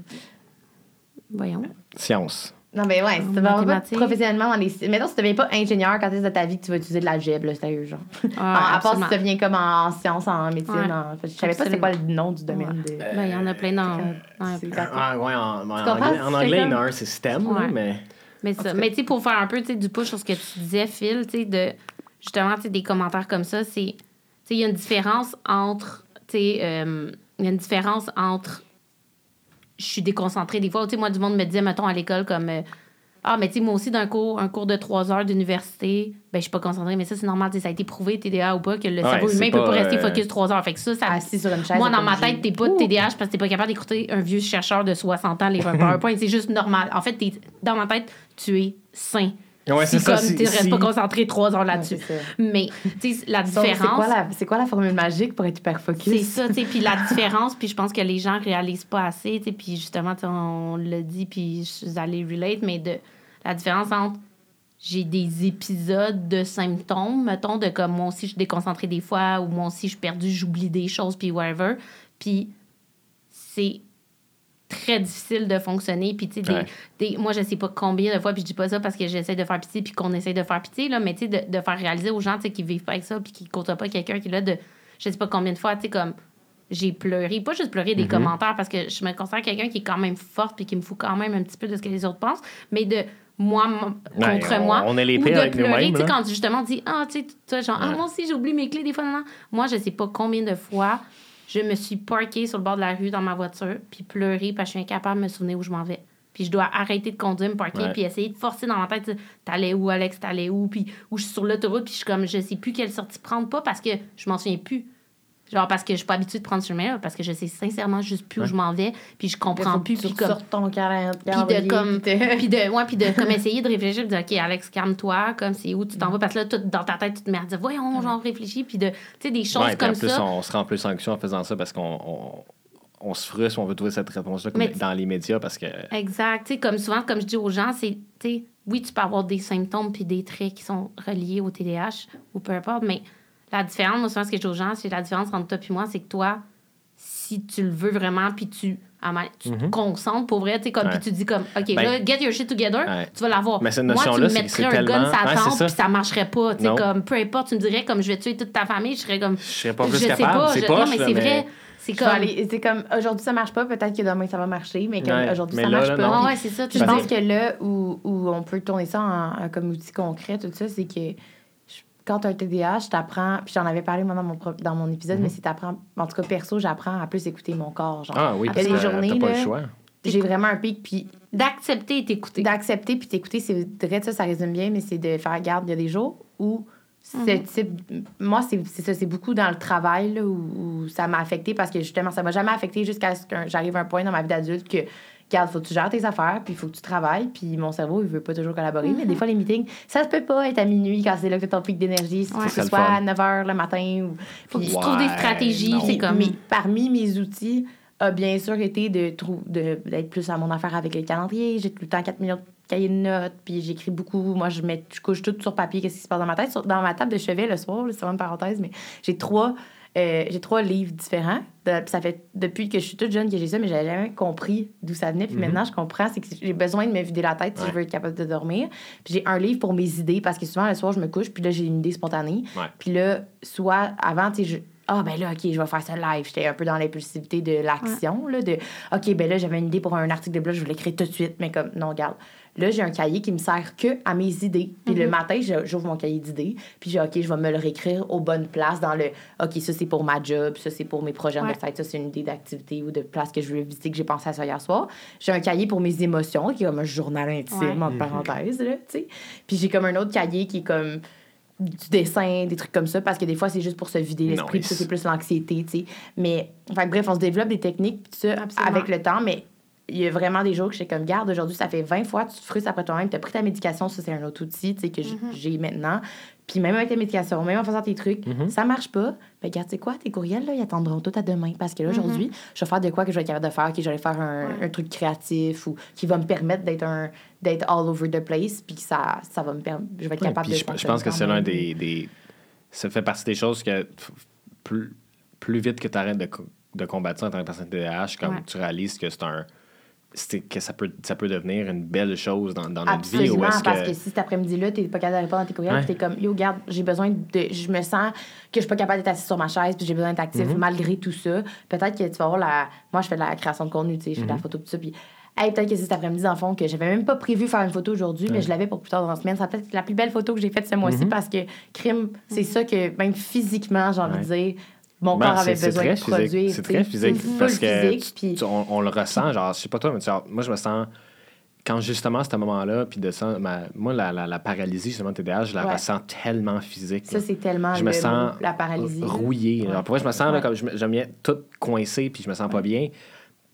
Voyons. Science. Non, mais ouais, si tu vas pas professionnellement dans les. Mettons, si tu deviens pas ingénieur quand tu es de ta vie que tu vas utiliser de l'algèbre, là, sérieux, genre? Ah, à part si tu deviens comme en sciences, en médecine, Ouais. en- Je savais pas c'était quoi le nom du domaine. de... Ben, il y en a plein dans. C'est- Ah, ouais, en, en anglais, en C'est anglais, il y en a un système, là, Ouais. mais. Mais, ça, mais tu sais, pour faire un peu du push sur ce que tu disais, Phil, tu sais, de justement, tu sais, des commentaires comme ça, c'est. Tu sais, il y a une différence entre. Tu sais, euh, il y a une différence entre. Je suis déconcentrée des fois. Tu sais, moi, du monde me disait, mettons, à l'école, comme. euh, ah, mais tu sais, moi aussi, d'un cours, un cours de trois heures d'université, ben, je suis pas concentrée, mais ça, c'est normal. Ça a été prouvé, TDA ou pas, que le Ouais, cerveau c'est humain peut pas, pas rester euh, focus trois heures. Fait que ça, ça. Assis sur une chaise. Moi, dans ma tête, t'es pas de TDAH parce que t'es pas capable d'écouter un vieux chercheur de 60 ans lire un PowerPoint. c'est juste normal. En fait, dans ma tête, tu es sain. Ouais, c'est comme tu restes pas concentré trois heures là-dessus. Mais, tu sais, la C'est différence. quoi, la, c'est quoi la formule magique pour être hyper focus? C'est ça, tu sais. Puis la différence, puis je pense que les gens réalisent pas assez, tu sais. Puis justement, tu sais, on l'a dit, puis je suis allée relate, mais de la différence entre j'ai des épisodes de symptômes, mettons, de comme moi aussi je suis déconcentrée des fois, ou moi aussi je suis perdue, j'oublie des choses, puis whatever. Puis c'est très difficile de fonctionner. Puis, tu sais, Ouais. des- moi, je sais pas combien de fois, puis je dis pas ça parce que j'essaie de faire pitié, puis qu'on essaie de faire pitié, là, mais tu sais, de, de faire réaliser aux gens, tu sais, qui vivent pas avec ça, puis qui côtoient pas quelqu'un qui est là, de je sais pas combien de fois, tu sais, comme j'ai pleuré, pas juste pleuré des Mhm. commentaires parce que je me considère quelqu'un qui est quand même forte puis qui me fout quand même un petit peu de ce que les autres pensent, mais de moi m- Ouais, contre on- moi. on est les ou pires de avec pleurer, nous-mêmes, tu sais, là. quand justement on dit ah tu sais toi, genre ah Ouais. moi aussi j'oublie mes clés des fois non, non. moi je sais pas combien de fois je me suis parkée sur le bord de la rue dans ma voiture puis pleurer parce que je suis incapable de me souvenir où je m'en vais puis je dois arrêter de conduire, me parker, puis essayer de forcer dans ma tête, t'allais où, Alex, t'allais où, puis où je suis sur l'autoroute, puis je suis comme, je sais plus quelle sortie prendre, pas parce que je m'en souviens plus. Genre parce que je suis pas habituée de prendre ce chemin-là, parce que je sais sincèrement juste plus où je m'en vais, puis je comprends plus, puis Tu comme... ton calendrier. Puis de comme puis de ouais puis de comme essayer de réfléchir de dire OK Alex calme-toi comme c'est où tu t'en vas parce que là tout, dans ta tête tu te mets à dire voyons genre réfléchis puis de tu sais des choses Ouais, comme en plus, ça on se rend plus anxieux en faisant ça parce qu'on on, on se frustre, on veut trouver cette réponse-là dans les médias parce que. exact tu sais comme souvent comme je dis aux gens c'est tu sais oui tu peux avoir des symptômes puis des traits qui sont reliés au TDAH ou peu importe mais la différence moi souvent ce que je dis aux gens c'est la différence entre toi et moi c'est que toi si tu le veux vraiment, puis tu, tu te Mhm. concentres pour vrai, tu sais, comme, puis tu dis comme, OK, Ben, là, get your shit together, Ouais. tu vas l'avoir. Mais cette Moi, tu notion-là, me c'est- mettrais c'est un gun sur la Ouais, ça. puis ça marcherait pas, tu sais, comme, peu importe, tu me dirais, comme, je vais tuer toute ta famille, je serais comme, Je serais pas je plus sais capable. pas, C'est je- poche, non, mais là, c'est mais- vrai, c'est Je comme... aller- C'est comme aujourd'hui ça marche pas, peut-être que demain ça va marcher, mais comme Ouais, aujourd'hui mais ça là, marche là, pas. non. Ah ouais, c'est ça, tu Je pense que là où, où on peut tourner ça en, en- comme outil concret, tout ça, c'est que je- quand tu as un TDAH, t'apprends, puis j'en avais parlé moi dans mon, pro- dans mon épisode, mais c'est t'apprends, en tout cas perso, j'apprends à plus écouter mon corps. Genre. Mhm. Ah oui, Il y a des parce que journées, t'as pas là, le choix. j'ai vraiment un pic, puis D'accepter et t'écouter. d'accepter puis t'écouter, c'est vrai, ça, ça résume bien, mais c'est de faire garde. Il y a des jours où ce Mhm. type. Moi, c'est c'est ça, c'est beaucoup dans le travail là, où, où ça m'a affecté parce que justement, ça m'a jamais affecté jusqu'à ce que j'arrive à un point dans ma vie d'adulte que. Regarde, faut que tu gères tes affaires, puis il faut que tu travailles, puis mon cerveau, il veut pas toujours collaborer. Mais des fois, les meetings, ça se peut pas être à minuit quand c'est là que tu ton pic d'énergie. Il faut Ouais. que ce soit fun. à 9 h le matin. Ou... Faut que tu trouves des Ouais, stratégies, c'est comme... mais parmi mes outils, a bien sûr été de trou- de- d'être plus à mon affaire avec le calendrier. J'ai tout le temps 4 millions de cahiers de notes, puis j'écris beaucoup. Moi, je, mets, je couche tout sur papier, qu'est-ce qui se passe dans ma tête? Sur- dans ma table de chevet le soir, là, c'est vraiment une parenthèse, mais j'ai trois, euh, j'ai trois livres différents. De- ça fait depuis que je suis toute jeune que j'ai ça, mais j'avais jamais compris d'où ça venait. Puis maintenant, je comprends, c'est que j'ai besoin de me vider la tête si Ouais. je veux être capable de dormir. Puis j'ai un livre pour mes idées, parce que souvent, le soir, je me couche, puis là, j'ai une idée spontanée. Ouais. Puis là, soit avant, tu sais, ah, ben là, OK, je vais faire ça live. J'étais un peu dans l'impulsivité de l'action, là, de OK, ben là, j'avais une idée pour un article de blog, je voulais l'écrire tout de suite, mais comme, non, regarde. Là, j'ai un cahier qui me sert que à mes idées. Puis le matin, je- j'ouvre mon cahier d'idées, puis j'ai OK, je vais me le réécrire aux bonnes places dans le OK, ça, c'est pour ma job, ça, c'est pour mes projets Ouais. de site, ça, c'est une idée d'activité ou de place que je veux visiter, que j'ai pensé à ça hier soir. J'ai un cahier pour mes émotions, qui est comme un journal intime, Ouais. entre parenthèses, là, tu sais. Puis j'ai comme un autre cahier qui est comme du dessin, des trucs comme ça, parce que des fois, c'est juste pour se vider l'esprit, puis Nice. c'est plus l'anxiété, tu sais. Mais, enfin, bref, on se développe des techniques, puis ça, Absolument. avec le temps, mais il y a vraiment des jours que j'étais comme, garde, aujourd'hui, ça fait 20 fois, tu te frustres après toi-même, tu as pris ta médication, ça, c'est un autre outil, tu sais, que j- Mm-hmm. j'ai maintenant. Puis même avec ta médication, même en faisant tes trucs, Mhm. ça marche pas. Ben, regarde, tu sais quoi, tes courriels, là, ils attendront tout à demain, parce que là, aujourd'hui, je vais faire de quoi que je vais être capable de faire, que je vais faire un. Ouais. un truc créatif ou qui va me permettre d'être un d'être all over the place, puis que ça, ça va me permettre, je vais être Ouais, capable puis de je, je pense que c'est l'un des, des. Ça fait partie des choses que plus, plus vite que tu arrêtes de, co- de combattre ça en tant que personne TDAH, comme Ouais. tu réalises que c'est un. C'est- que ça peut, ça peut devenir une belle chose dans, dans notre vie. Absolument, Ou est-ce parce que, que. si cet après-midi-là, t'es pas capable de répondre à tes courriels, Ouais. puis t'es comme, yo, garde, j'ai besoin de. Je me sens que je suis pas capable d'être assis sur ma chaise, puis j'ai besoin d'être actif Mhm. malgré tout ça. Peut-être que tu vas avoir la. Moi, je fais de la création de contenu, tu sais, je fais Mhm. de la photo, tout ça, puis. Hey, peut-être que c'est cet après-midi, dans le fond, que j'avais même pas prévu faire une photo aujourd'hui, mais je l'avais pour plus tard dans la semaine. Ça peut être la plus belle photo que j'ai faite ce mois-ci Mhm. parce que, crime, c'est ça que, même physiquement, j'ai envie de dire, mon Ben, corps avait c'est- c'est besoin très de physique. produire. C'est très physique. Parce que physique, tu- tu- on, on le ressent. Genre, je sais pas toi, mais tu sais, moi, je me sens. Quand justement, à ce moment-là, puis de ça, ma- moi, la, la, la paralysie, justement, TDAH, je la Ouais. ressens tellement physique. Ça, là. c'est tellement je le me sens la paralysie. là. rouillé. Ouais. Genre, pour vrai, je me sens là, Ouais. comme je me, je me viens tout coincé, puis je me sens pas bien.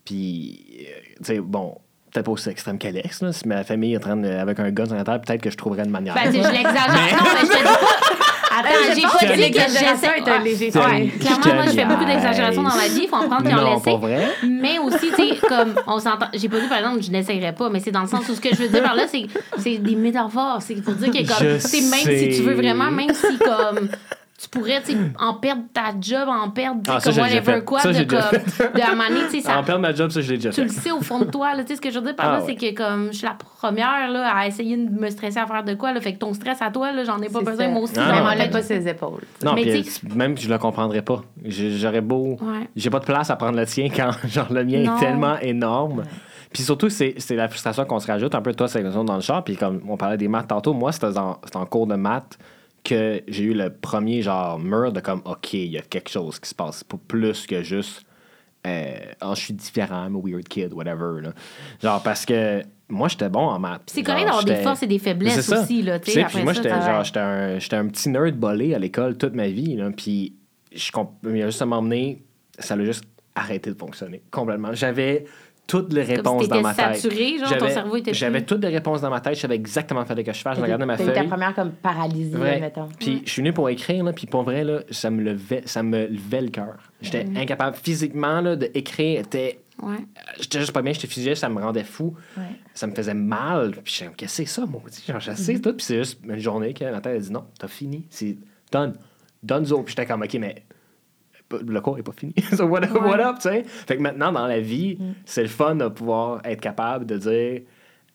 Puis, euh, tu sais, bon, peut-être pas aussi extrême qu'Alex. là. Si ma famille est en train de, avec un gun sur la table, peut-être que je trouverais une manière. Ben, je l'exagère. Non, mais je te dis pas. Attends, j'ai pas dit que l'exagération j'essaie. est un léger clairement, moi, je fais beaucoup d'exagération dans ma vie. Il faut en prendre et en non, laisser. pas vrai. Mais aussi, tu sais, comme on s'entend. J'ai pas dit, par exemple, je n'essayerais pas, mais c'est dans le sens où ce que je veux dire par là, c'est c'est des métaphores. C'est faut dire que, comme, tu sais, même si tu veux vraiment, même si, comme. Tu pourrais, tu en perdre ta job, en perdre, tu Ah, ça, comme whatever quoi, Ça, de comme. De à tu ça En perdre ma job, ça, je l'ai déjà tu fait. le sais au fond de toi. Là, Tu sais, ce que je veux dire par Ah, là, ouais. c'est que comme je suis la première là, à essayer de me stresser à faire de quoi. Là, fait que ton stress à toi, là, j'en ai pas besoin. ça. Moi aussi, Ah, j'en l'a pas. les épaules. Non, Mais tu sais- euh, même je le comprendrais pas. J'aurais beau. Ouais. J'ai pas de place à prendre le tien quand genre le mien Non. est tellement énorme. Puis surtout, c'est la frustration qu'on se rajoute un peu, toi, c'est dans le char. Puis comme on parlait des maths tantôt, moi, c'était en, c'était en cours de maths que j'ai eu le premier genre mur de comme, OK, il y a quelque chose qui se passe. Pas plus que juste, euh, Ah, je suis différent, I'm a weird kid, whatever. là. Genre, parce que moi, j'étais bon en maths. C'est correct d'avoir des forces et des faiblesses aussi. Là, tu sais, puis moi, j'étais genre, j'étais un, j'étais un petit nerd bolé à l'école toute ma vie. Là, puis je comp- il a juste à m'emmener, ça l'a juste arrêté de fonctionner complètement. J'avais toutes les Comme si réponses dans ma tête. saturé, genre, ton J'avais- cerveau était J'avais toutes les réponses dans ma tête. Je savais exactement ce qu'il fallait que je fasse. Je regardais ma eu ta feuille. première comme paralysie, Vrai. mettons. Puis je suis venu pour écrire, là, puis pour vrai, là, ça, me levait, ça me levait le cœur. J'étais Mm. incapable physiquement là, d'écrire. Ouais. J'étais juste pas bien, j'étais figé, ça me rendait fou. Ouais. Ça me faisait mal. Puis comme, qu'est-ce que c'est ça, moi? Genre, je sais tout. Puis c'est juste une journée que Nathalie a dit, non, t'as fini. C'est done. Donezo. Puis j'étais comme, OK, mais le cours n'est pas fini. so, what, up, what up, tu sais? Fait que maintenant, dans la vie, Mm. c'est le fun de pouvoir être capable de dire,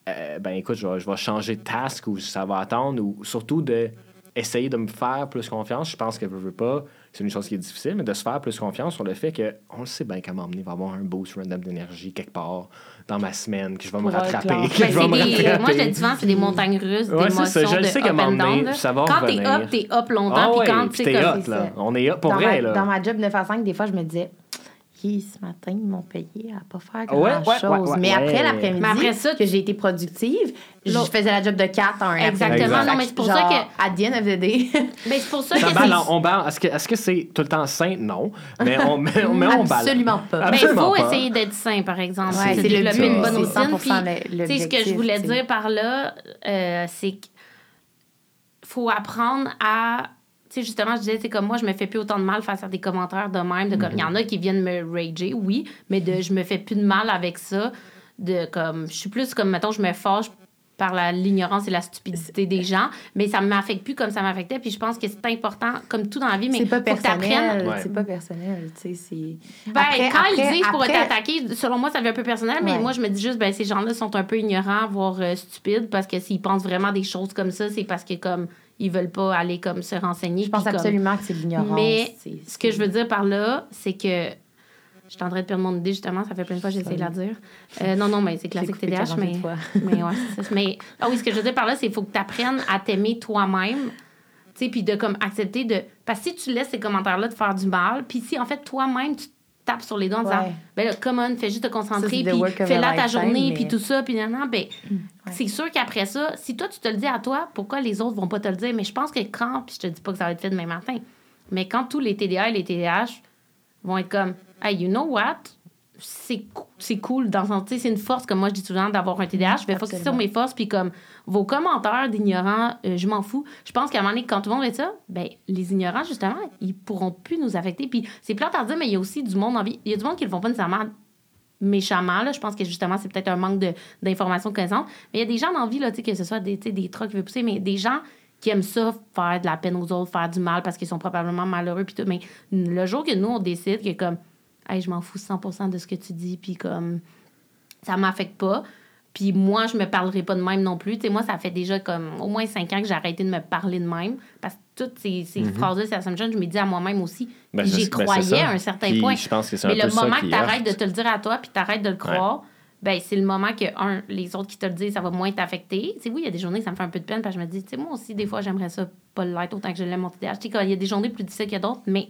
euh, ben écoute, je vais, je vais changer de task ou ça va attendre, ou surtout de essayer de me faire plus confiance. Je pense que je veux pas, c'est une chose qui est difficile, mais de se faire plus confiance sur le fait que on le sait bien qu'à un moment donné, il va y avoir un boost random d'énergie quelque part dans ma semaine, que je vais me euh, rattraper, que Ben, je vais me des- rattraper. moi, je le dis souvent, c'est des montagnes russes Ouais, c'est ça. Je le de sais up donné, down. ça va Quand t'es up, t'es up longtemps. Ah puis quand, t'es c'est là. On est hot pour vrai, là. dans ma job 9 à 5, des fois, je me disais, Hi, ce matin, ils m'ont payé à pas faire Ouais, grand ouais, chose. ouais, ouais, mais après l'après-midi, Mais après ça, que j'ai été productive, je faisais la job de 4 en un Exactement. Non, mais c'est pour ça que- À the end of the day. Ben, c'est pour ça Ça que balance, c'est... on balance. Est-ce que est-ce que c'est tout le temps sain? Non. Mais on, mais, mais on balance. Absolument pas. Ben, il faut pas. essayer d'être sain, par exemple. C'est le développer but, une bonne c'est routine. 100% Puis, le- tu sais, ce que je voulais dire par là, euh, c'est qu'il faut apprendre à... Sais, justement, je disais, c'est comme moi, je me fais plus autant de mal face à des commentaires de même. De comme, il y en a qui viennent me rager, oui, mais de je me fais plus de mal avec ça. De comme, je suis plus comme, mettons, je me fâche par l'ignorance et la stupidité des gens, mais ça ne m'affecte plus comme ça m'affectait. Puis je pense que c'est important, comme tout dans la vie, mais C'est pas faut que t'apprennes personnel. Ouais. C'est pas personnel. Tu sais, c'est. ben, Après- quand ils après- disent pour attaqué, selon moi, ça devient un peu personnel, mais Ouais. moi, je me dis juste, ben, ces gens-là sont un peu ignorants, voire euh, stupides, parce que s'ils pensent vraiment des choses comme ça, c'est parce que, comme, ils veulent pas aller, comme, se renseigner. Je pense comme- absolument que c'est l'ignorance. Mais ce que je veux dire par là, c'est que. Je suis en train de perdre mon idée, justement. Ça fait plein de fois que j'essaie de la dire. Euh, non, non, mais c'est classique TDAH, 48 mais. mais ouais, ça. Mais, ah oui, ce que je veux dire par là, c'est qu'il faut que tu apprennes à t'aimer toi-même. Tu sais, puis de comme accepter de. Parce que si tu laisses ces commentaires-là te faire du mal, puis si en fait toi-même tu tapes sur les doigts en disant, Ouais. ben là, come on, fais juste te concentrer, puis fais-la a ta journée, mais- puis tout ça, puis non, non, ben, c'est sûr qu'après ça, si toi tu te le dis à toi, pourquoi les autres vont pas te le dire? Mais je pense que quand, puis je te dis pas que ça va être fait demain matin, mais quand tous les TDA et les TDAH vont être comme, hey, you know what? C'est c'est cool dans tu sais, c'est une force comme moi je dis souvent d'avoir un TDAH je vais focuser sur mes forces puis comme vos commentaires d'ignorants euh, je m'en fous. Je pense qu'à un moment donné quand tout le monde fait ça ben les ignorants justement ils pourront plus nous affecter. Puis c'est plate à dire mais il y a aussi du monde en vie. Il y a du monde qui le font pas nécessairement méchamment là. Je pense que justement c'est peut-être un manque de d'informations de connaissances mais il y a des gens dans la vie là tu sais que ce soit des des trucs qui veulent pousser mais des gens qui aiment ça faire de la peine aux autres faire du mal parce qu'ils sont probablement malheureux puis tout. Mais le jour que nous on décide que comme hey, je m'en fous 100% de ce que tu dis puis comme ça m'affecte pas. Puis moi je me parlerai pas de même non plus. Tu sais moi ça fait déjà comme au moins cinq ans que j'ai arrêté de me parler de même parce que toutes ces, ces phrases là c'est la semaine je me dis à moi-même aussi Mhm. Ben, j'y ben, croyais à un certain Puis point. je pense que c'est un mais peu le moment que tu arrêtes de te le dire à toi puis tu arrêtes de le croire ben c'est le moment que un les autres qui te le disent ça va moins t'affecter. Tu sais oui il y a des journées que ça me fait un peu de peine parce que je me dis tu sais moi aussi des fois j'aimerais ça pas l'être autant que je l'aime mon TDAH tu sais quand il y a des journées plus difficiles que d'autres mais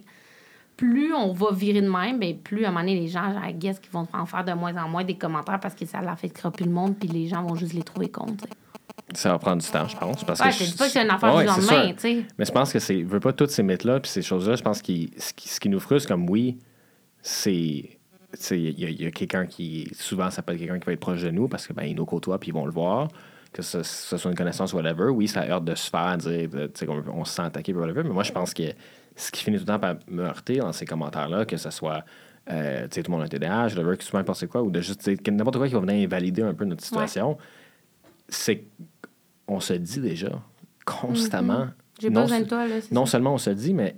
plus on va virer de même, ben plus à un moment donné, les gens, I guess, qu'ils vont en faire de moins en moins des commentaires parce que ça l'affectera plus le monde, puis les gens vont juste les trouver sais. Ça va prendre du temps, je pense. Parce Ouais, que je je- dis pas que c'est une affaire Ouais, du lendemain, tu sais. Mais je pense que c'est. Je veux pas tous ces mythes-là, puis ces choses-là, je pense que ce qui, ce qui nous frustre, comme oui, c'est. Il y a, quelqu'un qui. Souvent, ça peut être quelqu'un qui va être proche de nous parce que ben, ils nous côtoient puis ils vont le voir. Que ce, ce soit une connaissance ou whatever. Oui, ça heurte de se faire dire qu'on on se sent attaqué whatever. Mais moi, je pense que ce qui finit tout le temps par me heurter dans ces commentaires-là, que ce soit. euh, tu sais, tout le monde a un TDAH, que ce soit n'importe quoi, ou de juste n'importe quoi qui va venir invalider un peu notre situation, c'est qu'on se dit déjà constamment. Mm-hmm. J'ai pas besoin de toi, là. non ça. seulement on se le dit, mais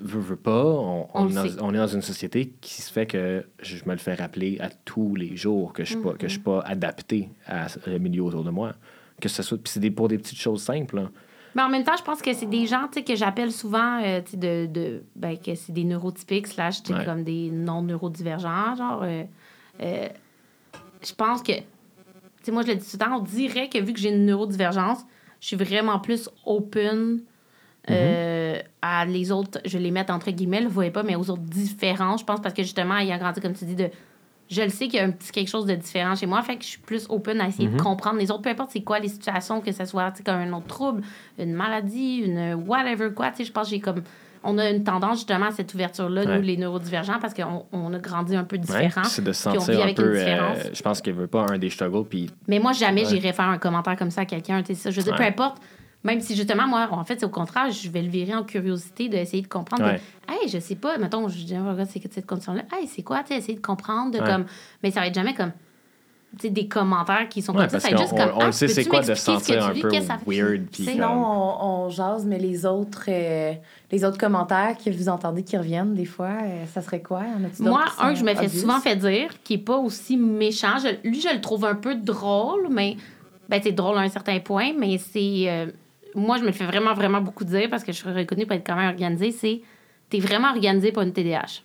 veut, veut pas, on, On on le est dans, sait. on est dans une société qui se fait que je me le fais rappeler à tous les jours que je suis pas que je suis Mm-hmm. pas adapté à le milieu autour de moi. Que ce soit puis c'est pour des petites choses simples. Mais en même temps, je pense que c'est des gens que j'appelle souvent euh, de, de, ben, que c'est des neurotypiques slash Ouais. comme des non-neurodivergents. Genre, euh, euh, je pense que, moi, je le dis tout le temps, on dirait que vu que j'ai une neurodivergence, je suis vraiment plus open euh, à les autres, je les mettre entre guillemets, vous voyez pas, mais aux autres différents. Je pense parce que justement, ayant grandi, comme tu dis, de. Je le sais qu'il y a un petit quelque chose de différent chez moi, fait que je suis plus open à essayer de comprendre les autres, peu importe c'est quoi les situations, que ce soit comme un autre trouble, une maladie, une whatever quoi. Tu sais, je pense que j'ai comme. On a une tendance justement à cette ouverture-là, Ouais. nous, les neurodivergents, parce qu'on on a grandi un peu différent. c'est de se sentir vit un avec une peu. différence. euh, je pense qu'il veut pas un des struggles, puis Mais moi, jamais Ouais. j'irais faire un commentaire comme ça à quelqu'un. tu sais, ça. Je veux dire, peu importe. Même si justement, moi, en fait, c'est au contraire, je vais le virer en curiosité d'essayer de comprendre. de, Ouais. hey, je sais pas, mettons, je dis, oh, regarde, c'est que cette condition-là. Hey, c'est quoi, tu sais, essayer de comprendre. De Ouais. comme, mais ça va être jamais comme, tu sais, des commentaires qui sont Ouais, comme ça. parce Ça va être juste qu'on- comme. on ah, sait c'est peux-tu quoi de se m'expliquer ce que sentir tu un vis? peu ça- weird, puis comme- Sinon, on, on jase, mais les autres, euh, les autres commentaires que vous entendez qui reviennent des fois, euh, ça serait quoi? Moi, un que je me fais souvent fait dire, qui est pas aussi méchant, je- lui, je le trouve un peu drôle, mais. Ben, c'est drôle à un certain point, mais c'est. euh, moi, je me le fais vraiment, vraiment beaucoup dire parce que je suis reconnue pour être quand même organisée. C'est. T'es vraiment organisée pour une TDAH.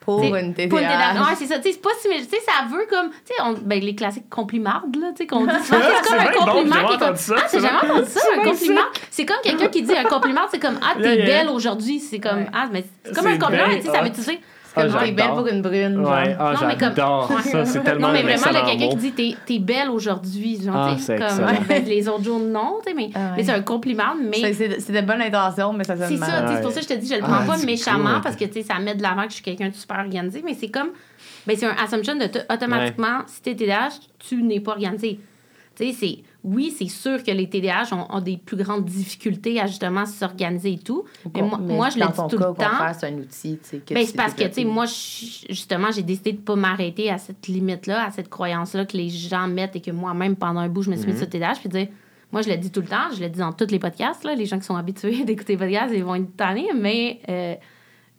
Pour T'sais, une Pour une TDAH. TDAH. Ouais, c'est ça. Tu sais, c'est pas si. mais Tu sais, ça veut comme. Tu sais, ben, les classiques complimardes, là, tu sais, qu'on dit souvent. C'est comme un bon, compliment j'ai qui est comme. entendu ça, Ah, c'est j'ai jamais entendu ça, un compliment? C'est comme quelqu'un qui dit un compliment, c'est comme Ah, t'es Yeah, yeah. belle aujourd'hui. C'est comme Ouais. Ah, mais c'est comme un compliment, tu sais, ça veut tu sais. Ah, Comme t'es belle pour une brune. genre. Ouais, ah, Non, mais comme- j'adore Ouais. ça. C'est tellement Non, mais vraiment, là, excellent quelqu'un mot. qui dit t'es, t'es belle aujourd'hui. Genre, Ah, c'est comme ben, les autres jours, non, tu sais, mais, Ah ouais. mais c'est un compliment. Mais C'est- C'est c'est de bonne intention, mais ça sonne c'est mal. ça, tu sais, c'est pour Ouais. ça que je te dis, je le Ah, prends pas c'est méchamment cool. parce que tu sais, ça met de l'avant que je suis quelqu'un de super organisé, mais c'est comme, ben, c'est un assumption de t- automatiquement, si t'es TDAH, tu n'es pas organisé. Tu sais, c'est, oui, c'est sûr que les TDAH ont, ont des plus grandes difficultés à justement s'organiser et tout. Mais moi, moi, je le dis tout cas, le temps. c'est un outil. tu sais, que Ben, c'est parce que, tu sais, moi, justement, j'ai décidé de pas m'arrêter à cette limite-là, à cette croyance-là que les gens mettent et que moi-même, pendant un bout, je me suis mis sur le TDAH. Puis dire, moi, je le dis tout le temps, je le dis dans tous les podcasts. Là, les gens qui sont habitués d'écouter les podcasts, ils vont être tannés, mais euh,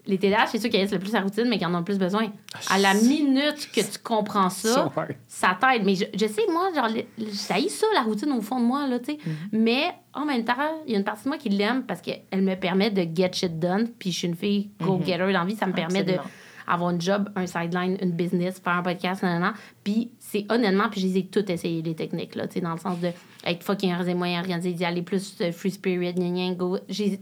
les TDAH, c'est ceux qui laissent le plus la routine, mais qui en ont le plus besoin. À la minute que tu comprends ça, ça t'aide. Mais je, je sais, moi, genre, le- ça la routine, au fond de moi, là, tu sais. Mais en même temps, il y a une partie de moi qui l'aime parce qu'elle me permet de get shit done. Puis je suis une fille go-getter dans la vie. Ça me permet de Absolument. avoir un job, un sideline, une business, faire un podcast, nan, nan, nan. Puis c'est honnêtement, puis je les ai toutes essayées, les techniques, là, tu sais, dans le sens de être fucking organisé, moyen organisé, d'y aller plus euh, free spirit, gna, gna, go. J'ai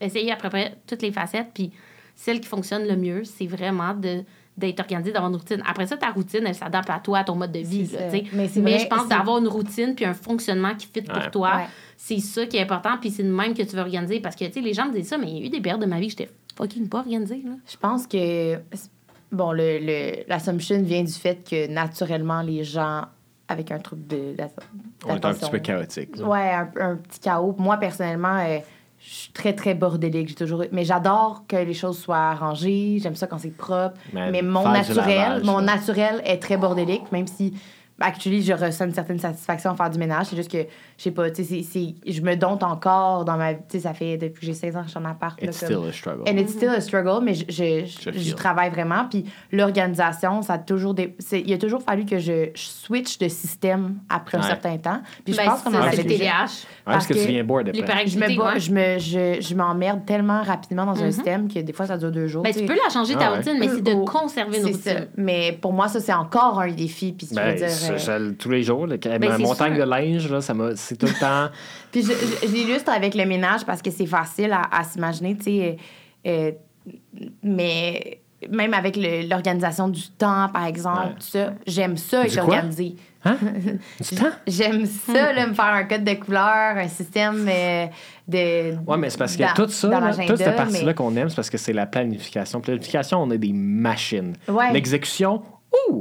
essayé à peu près toutes les facettes, puis celle qui fonctionne le mieux, c'est vraiment de d'être organisé, d'avoir une routine. Après ça, ta routine, elle s'adapte à toi, à ton mode de vie. Là. Mais je pense d'avoir une routine puis un fonctionnement qui fit Ouais. pour toi, Ouais. c'est ça qui est important. Puis c'est de même que tu veux organiser. Parce que, tu sais, les gens me disent ça, mais il y a eu des périodes de ma vie que j'étais fucking pas organisée. Là. Je pense que bon, le, le- l'assumption vient du fait que naturellement, les gens avec un trouble de On est un petit peu chaotique. Ouais, un, un petit chaos. Moi, personnellement, euh, je suis très, très bordélique. J'ai toujours... Mais j'adore que les choses soient arrangées. J'aime ça quand c'est propre. Mais Mais, mon naturel, mon naturel est très bordélique, même si, actually, je ressens une certaine satisfaction à faire du ménage. C'est juste que, je sais pas, tu sais, je me dompte encore dans ma... Tu sais, ça fait depuis que j'ai 16 ans que je suis en appart. là, It's comme- still a struggle. And it's still a struggle, mais je, je, Je je- travaille vraiment. Puis l'organisation, ça a toujours des, c'est- il a toujours fallu que je, je switch de système après un Ouais. certain temps. Puis je Ben, pense c'est qu'on en avait TDAH. Ouais, parce que, parce tu viens bored après. Je me, ouais. je me, je, je m'emmerde tellement rapidement dans un système que des fois ça dure deux jours. Ben, tu tu peux la changer ta Ah ouais. routine, mais c'est de Oh, conserver une C'est ça. routine. Mais pour moi, ça, c'est encore un défi. Puis, je veux Ben, dire, je- euh, je- tous les jours, là, ma montagne de linge, là, ça m'a, c'est tout le temps. Puis l'illustre avec le ménage parce que c'est facile à, à s'imaginer, tu sais. euh, mais même avec l'organisation du temps, par exemple, Ouais. tout ça, j'aime ça être organisé. Hein? Du temps? J'aime ça, là, me faire un code de couleur, un système euh, de. Ouais, mais c'est parce que dans- tout ça, là, toute cette partie-là mais- qu'on aime, c'est parce que c'est la planification. Planification, on est des machines. Ouais. L'exécution!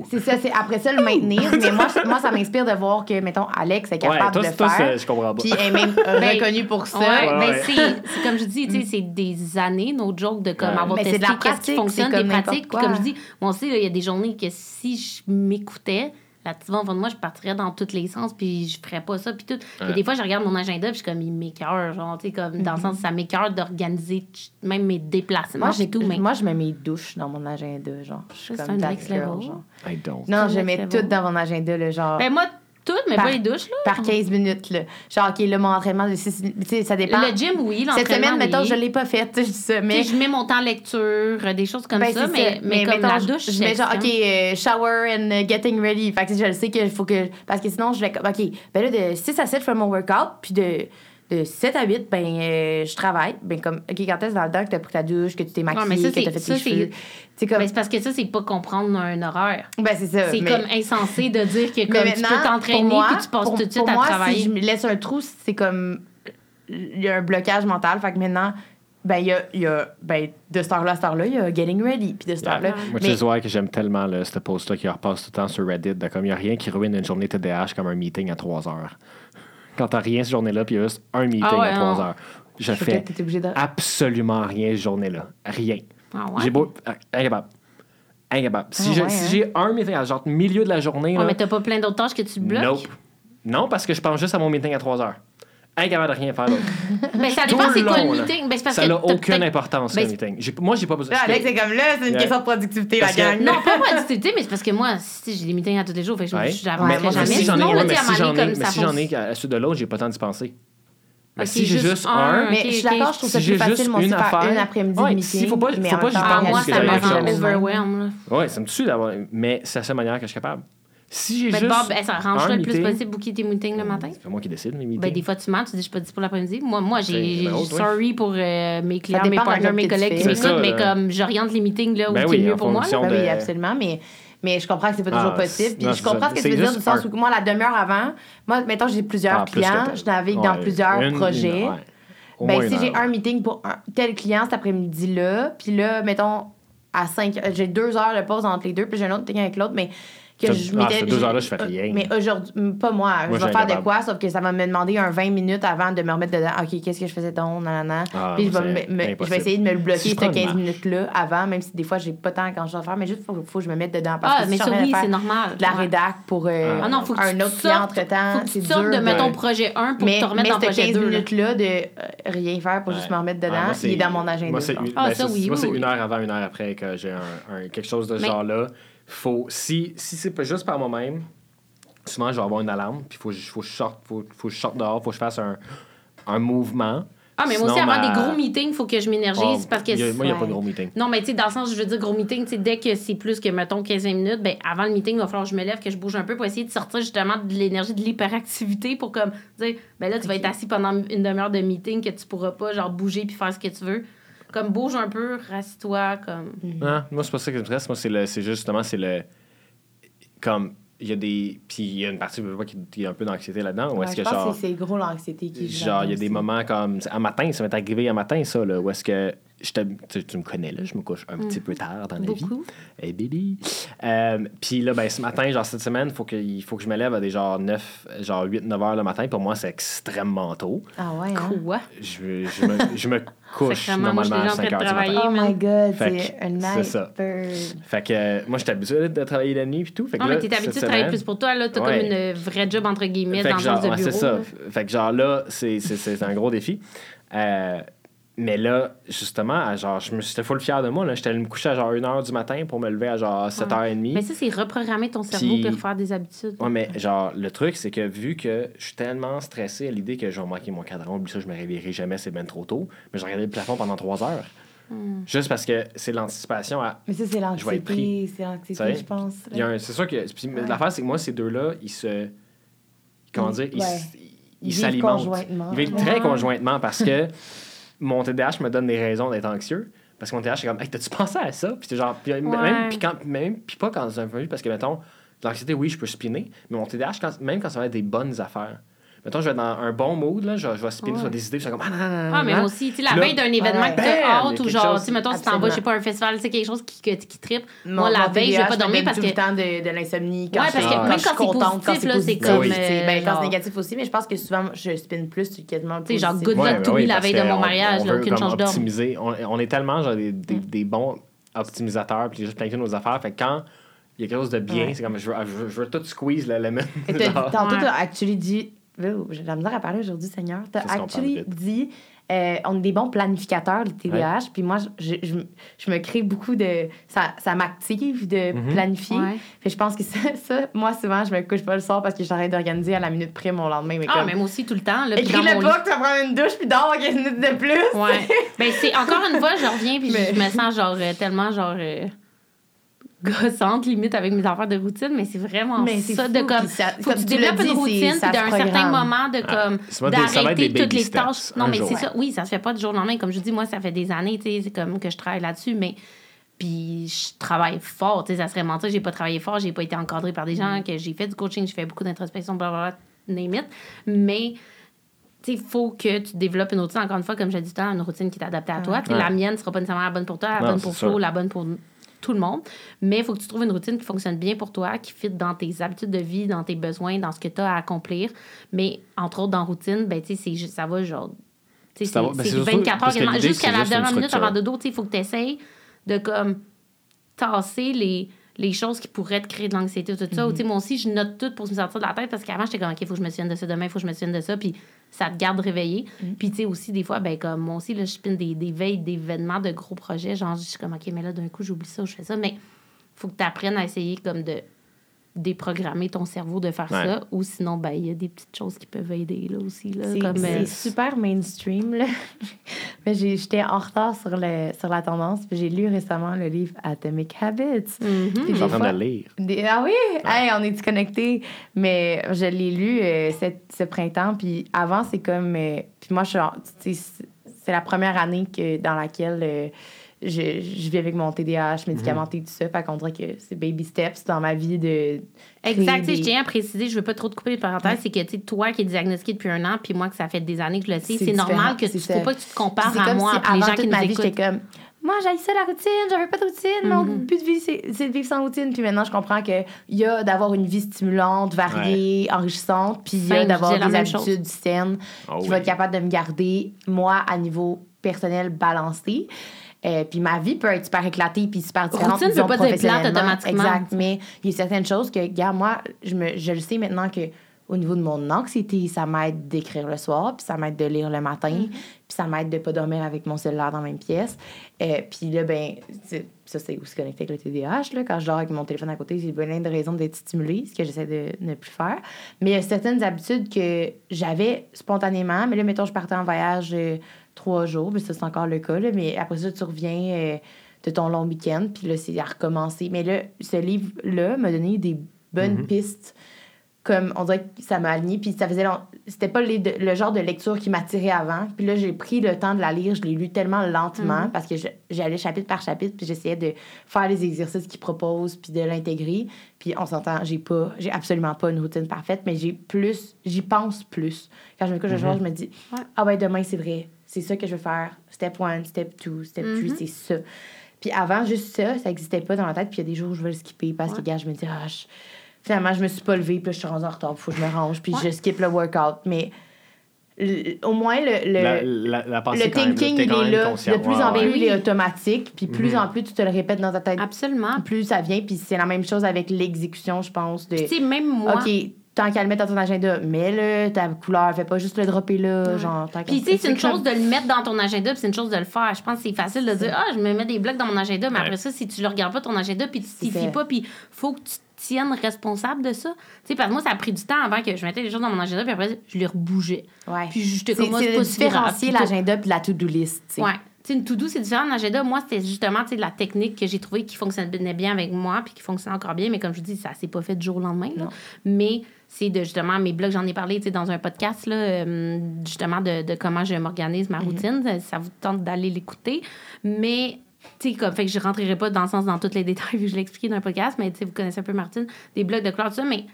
C'est ça, c'est après ça le maintenir. mais moi, moi ça m'inspire de voir que, mettons, Alex est capable Ouais, toi, de c'est- le toi, faire. c'est- je comprends pas. Puis elle est même reconnue pour ça. Ouais, Ouais, ben, ouais. c'est, c'est comme je dis, tu sais, c'est des années, nos jokes de comme Ouais. avoir Mais c'est testé qu'est-ce qui fonctionne, des pratiques. Puis comme je dis, moi aussi, là, il y a des journées que si je m'écoutais, la petite voix au fond de moi, je partirais dans tous les sens, puis je ferais pas ça, puis tout. Puis Ouais. des fois, je regarde mon agenda, puis je suis comme, il m'écœure, genre, tu sais, comme, dans le sens, ça m'écœure d'organiser même mes déplacements, Moi, tout, mais... moi, je mets mes douches dans mon agenda, genre. Je suis comme un next girl, level. genre. I don't. Non, je mets tout dans mon agenda, là, genre. Ben, moi, tout, mais Par- pas les douches, là. par 15 minutes, là. Genre, OK, là, mon entraînement de 6 minutes. Tu sais, ça dépend. Le gym, oui, Cette semaine, mettons, je l'ai pas faite, je dis ça. Mais. je mets mon temps lecture, euh, des choses comme Ben, ça, mais, ça. mais, comme la douche, je mets genre, OK, euh, shower and uh, getting ready. Fait que je le sais qu'il faut que. Parce que sinon, je vais. OK, ben là, de 6 à 7, je fais mon workout. Puis de, de 7 à 8, ben, euh, je travaille. Ben, comme, OK, quand est-ce dans le temps que t'as pris ta douche, que tu t'es maquillée, ça, que t'as c'est- fait ça, tes c'est- cheveux. C'est comme. Ben, c'est parce que ça, c'est pas comprendre un horaire. Ben, c'est ça. C'est mais- comme insensé de dire que comme, tu maintenant, peux t'entraîner puis tu passes pour- tout de suite pour à moi, travailler. si je me laisse un trou, c'est comme. Il y a un blocage mental. Fait que maintenant, ben, il y a, il y a. Ben, de cette heure-là à cette heure-là, il y a Getting Ready. Puis de cette Yeah. heure-là. Moi, tu mais- sais, que j'aime tellement là, ce post-là qui repasse tout le temps sur Reddit. De comme il n'y a rien qui ruine une journée TDAH comme un meeting à 3 heures. Quand t'as rien cette journée-là, puis il y a juste un meeting Ah ouais, à 3 non. heures. Je Fait fais de. absolument rien cette journée-là. Rien. Ah ouais? J'ai beau. ah, Incapable. Incapable. Si Ah je- ouais, si hein? j'ai un meeting à genre milieu de la journée, Ouais, là, mais t'as pas plein d'autres tâches que tu bloques? nope. Non, parce que je pense juste à mon meeting à 3 heures. Incapable de rien faire d'autre. Ben, ça Tout dépend c'est quoi long, le meeting. Ben, parce Ça n'a aucune importance, Ben, le meeting. Moi, j'ai pas besoin. Là, Alex, c'est comme là, c'est une question de productivité, Parce la que- gang. Non, pas productivité, mais c'est parce que moi, si j'ai des meetings à tous les jours, fait que je Mais, n'avancerai jamais. si j'en ai, mais à mais la suite de l'autre, j'ai pas le temps d'y penser. Mais Ok, si j'ai juste un, Mais je suis d'accord, je trouve ça Si plus facile, aussi, une faire affaire- une après-midi Ouais, de meeting. s'il faut pas- mais faut pas que j'y pense, moi, parce que ça me rend overwhelmed. Ouais, ça me tue d'avoir. Mais c'est la seule manière que je suis capable. Si j'ai juste. Bob, ben, ça arrange un le plus possible booker tes meetings le matin. C'est pas moi qui décide, mes meetings. Ben, des fois, tu mens, tu dis, je suis pas dit pour l'après-midi. Moi, moi j'ai, Ben, sorry pour euh, mes clients, dépend mes partners, mes collègues qui m'écoutent, mais comme j'oriente les meetings là où Ben c'est mieux pour moi. Ben oui, absolument, mais, mais je comprends que c'est pas toujours Ah, possible. Puis non, je comprends ce que tu veux dire, du sens où moi, la demi-heure avant, moi, mettons, j'ai plusieurs Ah, clients, je navigue dans plusieurs une- projets. une- ouais. Au Ben, si j'ai un meeting pour un tel client cet après-midi-là, puis là, mettons, à 5 j'ai deux heures de pause entre les deux, puis j'ai un autre meeting avec l'autre, mais que je ah, ces deux heures-là, je fais rien. Mais aujourd'hui, pas moi, Moi, je vais faire de quoi, sauf que ça va me demander un 20 minutes avant de me remettre dedans. OK, qu'est-ce que je faisais donc, nanana. Ah, puis je vais, me- je vais essayer de me le bloquer, Si je ces prends une 15 marche. minutes-là, avant, même si des fois, j'ai pas tant quand je dois faire, mais juste, faut, faut que je me mette dedans. Parce Ah, que mais si ça, oui, de c'est faire normal. de la rédac pour euh, Ah non, faut que un autre client entre-temps. C'est dur de mettre ton projet 1 pour mais, te remettre dans projet 15 2. là. minutes-là de euh, rien faire pour juste me remettre Ah, dedans, il c'est- est dans mon agenda. Moi, c'est genre. une, Ah, ben, c'est- une heure avant, une heure après que j'ai quelque chose de ce genre-là. Faut, si si c'est pas juste par moi-même, souvent, je vais avoir une alarme, puis il faut, que je- faut, que je sorte, faut, faut que je sorte dehors, faut que je fasse un, un mouvement. Ah, mais moi aussi, avant ma- des gros meetings, il faut que je m'énergise Oh, parce que. a- moi, il n'y a pas de gros meeting. Non, mais tu sais, dans le sens, je veux dire, gros meeting, tu sais, dès que c'est plus que, mettons, 15-20 minutes, ben, avant le meeting, il va falloir que je me lève, que je bouge un peu pour essayer de sortir justement de l'énergie de l'hyperactivité pour comme dire, ben là, tu vas être assis pendant une demi-heure de meeting que tu pourras pas, genre, bouger puis faire ce que tu veux. Comme, bouge un peu, rassis-toi, comme. Non, moi, c'est pas ça qui m'intéresse. Moi, c'est le- c'est justement, c'est le. Comme, il y a des. Puis il y a une partie je pas, qui, qui est un peu d'anxiété là-dedans. Ou Ouais, est-ce je que pense genre. que c'est gros l'anxiété qui joue Genre, il y a des moments comme. Un matin, ça m'est arrivé un matin, ça, là, où est-ce que. J'étais- Tu, tu me connais, là, je me couche un petit peu tard dans la vie. Beaucoup. Hey, baby. Euh, puis là, ben, ce matin, genre, cette semaine, faut que, il faut que je me lève à des genre 9, genre 8, 9 heures le matin. Pour moi, c'est extrêmement tôt. Ah ouais, hein? Quoi? Je, je, me, je me couche je normalement à déjà en 5 train de heures du matin. travailler. Oh my god, Fait c'est que un c'est night ça. bird. Fait que euh, moi, j'étais habitué de travailler la nuit puis tout. Fait que Non, là, mais t'es habitué de travailler plus pour toi, là. T'as Ouais. comme une vraie job, entre guillemets, Fait dans le de ouais, bureau. c'est ça. là. Fait que genre là, c'est, c'est, c'est un gros défi. Euh, mais là, justement, genre, je me j'étais full fier de moi. Là. J'étais allé me coucher à genre 1h du matin pour me lever à genre 7h30. Mais ça, c'est reprogrammer ton cerveau Puis- pour refaire des habitudes. Ouais, mais genre, le truc, c'est que vu que je suis tellement stressé à l'idée que je vais manquer mon cadran, oublie ça, je me réveillerai jamais, c'est bien trop tôt. Mais j'ai regardé le plafond pendant 3 heures. Hmm. Juste parce que c'est l'anticipation à. Mais ça, c'est Je vais être l'anxiété. pris. C'est l'anxiété, je pense. Il y a un- C'est sûr que. puis Ouais. L'affaire, c'est que moi, ces deux-là, ils se. Comment dire? Ils, ouais. s- Ils ils vivent s'alimentent. Ils très conjointement parce que mon TDAH me donne des raisons d'être anxieux. Parce que mon TDAH, c'est comme, hey, t'as-tu pensé à ça? Puis c'est genre, même, Ouais. puis quand, même, puis pas quand c'est un peu, parce que, mettons, l'anxiété, oui, je peux spinner, mais mon TDAH, quand, même quand ça va être des bonnes affaires, mettons, je vais être dans un bon mood, là, je, je vais spinner Ouais. sur des idées, puis je suis comme, ah, non, non, non, Ah, mais moi aussi, tu sais, la veille d'un événement ouais. que y a hâte ou genre, tu sais, mettons, si t'en vas, je sais pas, un festival, tu sais, quelque chose qui, qui trippe. Mon- Moi, la veille, je vais pas dormir parce tout que. le temps de, de l'insomnie quand Ouais, je parce que quand même je suis quand c'est contente, quand positif, c'est c'est comme, Tu sais, ben, quand c'est négatif aussi, mais je pense que souvent, je spinne plus sur quasiment Tu sais, genre, good luck to ouais, me la veille de mon on- mariage, on là, aucune chance d'homme. On, est tellement genre des, des bons optimisateurs, puis juste planifier nos affaires. Fait que quand il y a quelque chose de bien, Ouais. c'est comme je veux, je veux, je veux tout squeeze. Tantôt, Ouais. t'as actually dit. J'ai de la misère à parler aujourd'hui, Seigneur. T'as actually dit. euh, on est des bons planificateurs, les TDAH. Puis moi, je, je, je me crée beaucoup de. Ça, ça m'active de Mhm. planifier. Ouais. Fait que je pense que ça, ça, moi, souvent, je me couche pas le soir parce que train d'organiser à la minute près mon lendemain. Mais Ah, comme, mais moi aussi, tout le temps. Là, Écris-le mon pas que tu vas prendre une douche puis dors 15 minutes de plus. Ouais. ben, c'est encore une fois, je reviens puis Mais- je me sens genre euh, tellement genre euh, gossante limite avec mes affaires de routine, mais c'est vraiment Mais c'est ça fou, de comme ça- faut que comme tu développes une routine puis d'un certain moment de Ah, comme d'arrêter toutes les tâches. Non, mais c'est ça. Oui, ça se fait pas du jour au lendemain comme je dis moi ça fait des années, tu sais, c'est comme que je travaille là-dessus mais puis je travaille fort, tu sais, ça serait mentir, j'ai pas travaillé fort, j'ai pas été encadrée par des gens, Mm. que j'ai fait du coaching, j'ai fait beaucoup d'introspection, blablabla, name it. Mais il faut que tu développes une routine, encore une fois, comme j'ai dit tout à l'heure, une routine qui est adaptée à toi. Sais, Ouais. La mienne ne sera pas nécessairement la bonne pour toi, la Non, bonne pour. Flo, la bonne pour tout le monde. Mais il faut que tu trouves une routine qui fonctionne bien pour toi, qui fit dans tes habitudes de vie, dans tes besoins, dans ce que tu as à accomplir. Mais entre autres, dans routine, ben, ça va genre. C'est ben, c'est c'est surtout 24 heures parce que quasiment. l'idée, Jusqu'à la dernière minute avant de dos, tu sais, il faut que tu essayes de comme tasser les, les choses qui pourraient te créer de l'anxiété, tout ça. Mhm. sais, moi aussi, je note tout pour me sortir de la tête parce qu'avant, j'étais comme, OK, il faut que je me souvienne de ça demain, il faut que je me souvienne de ça. Puis ça te garde réveillé. Mhm. Puis, tu sais, aussi, des fois, ben, comme moi aussi, là, je spinne des, des veilles d'événements, de gros projets. Genre, je suis comme, OK, mais là, d'un coup, j'oublie ça, je fais ça. Mais faut que tu apprennes à essayer comme de déprogrammer ton cerveau de faire Ouais. ça. Ou sinon, ben, il y a des petites choses qui peuvent aider, là, aussi. Là, C'est euh, super mainstream, là. Mais j'étais en retard sur, le, sur la tendance. puis J'ai lu récemment le livre Atomic Habits. mhm. Puis Je suis en train fois- de le lire. Des- ah oui? Hey, on est connectés? Mais je l'ai lu euh, cette- ce printemps. Puis avant, c'est comme. euh, puis moi, je suis en- c'est c'est la première année que, dans laquelle euh, je, je vis avec mon TDAH médicamenté et tout ça. Fait qu'on dirait que c'est baby steps dans ma vie de. Exact. sais, Je des- tiens à préciser, je veux pas trop te couper les parenthèses, c'est que tu sais, toi qui es diagnostiqué depuis un an, puis moi que ça fait des années que je le sais, C'est normal que tu faut pas que tu te compares à moi, si puis les gens qui nous ma vie, écoutent. j'étais comme, moi, j'ai ça la routine, j'avais pas de routine. Mon Mhm. but de vie, c'est de vivre sans routine. Puis maintenant, je comprends qu'il y a d'avoir une vie stimulante, variée, enrichissante, puis il y a d'avoir je des habitudes saines Ah qui oui. vont être capables de me garder, moi, à niveau personnel, balancé. Euh, puis ma vie peut être super éclatée puis super différente. Routine disons, veut pas dire plate automatiquement. Exact. Mais il y a certaines choses que, regarde, moi, je, me, je le sais maintenant que au niveau de mon anxiété, ça m'aide d'écrire le soir, puis ça m'aide de lire le matin, Mm-hmm. puis ça m'aide de pas dormir avec mon cellulaire dans la même pièce. Euh, puis là, ben, ça, c'est aussi connecté avec le TDAH. Là. Quand je dors avec mon téléphone à côté, j'ai plein de raisons d'être stimulée, ce que j'essaie de ne plus faire. Mais il y a certaines habitudes que j'avais spontanément. Mais là, mettons, je partais en voyage euh, trois jours, puis ça, c'est encore le cas. là. mais après ça, tu reviens euh, de ton long week-end, puis là, c'est à recommencer. Mais là, ce livre-là m'a donné des bonnes Mhm. pistes comme on dirait que ça m'a aligné puis ça faisait long... c'était pas les- le genre de lecture qui m'attirait avant puis là j'ai pris le temps de la lire je l'ai lu tellement lentement Mhm. parce que je- j'allais chapitre par chapitre puis j'essayais de faire les exercices qu'ils proposent puis de l'intégrer puis on s'entend j'ai pas j'ai absolument pas une routine parfaite mais j'ai plus j'y pense plus quand je me couche le soir je me dis Ouais. ah ouais demain c'est vrai c'est ça que je veux faire step one step two step three Mhm. c'est ça puis avant juste ça ça existait pas dans ma tête puis il y a des jours où je veux le skipper parce que Ouais. gars je me dis ah je- Finalement, je me suis pas levée, puis là, je suis rendue en retard, faut que je me range, puis Ouais. je skip le workout. Mais l- au moins, le, le, La, la, la pensée, le même, thinking, t'es il est même là. De plus Ouais, en plus, ouais. il est automatique, puis plus Mhm. en plus, tu te le répètes dans ta tête, Absolument. plus ça vient, puis c'est la même chose avec l'exécution, je pense. De, Puis, tu sais, même moi. OK, tant qu'à le mettre dans ton agenda, mets-le, ta couleur, fais pas juste le dropper là, genre, tant qu'à- Puis, tu sais, c'est une comme- chose de le mettre dans ton agenda, puis c'est une chose de le faire. Je pense que c'est facile de dire, ah, je me mets des blocs dans mon agenda, mais Ouais. après ça, si tu le regardes pas ton agenda, puis tu t'y fies pas, puis faut que tu te tiennes responsable de ça. Tu sais, parce que moi, ça a pris du temps avant que je mettais les choses dans mon agenda, puis après, je les rebougeais. Ouais. Puis, j'étais comme, c'est pas différencier l'agenda puis la to-do list, tu sais. Ouais. Sais, une to-do, c'est différent d'un agenda. Moi, c'était justement, sais, la technique que j'ai trouvée qui fonctionnait bien avec moi, puis qui fonctionnait encore bien. Mais comme je vous dis, ça s'est pas fait du jour au lendemain. là. Mais c'est de justement mes blogs, j'en ai parlé, dans un podcast, là, euh, justement, de, de comment je m'organise Mhm. ma routine. Ça- Ça vous tente d'aller l'écouter. Mais, tu sais, comme, fait que je rentrerai pas dans le sens dans tous les détails, vu que je l'ai expliqué dans un podcast, mais vous connaissez un peu Martine, des blogs de ça. Mais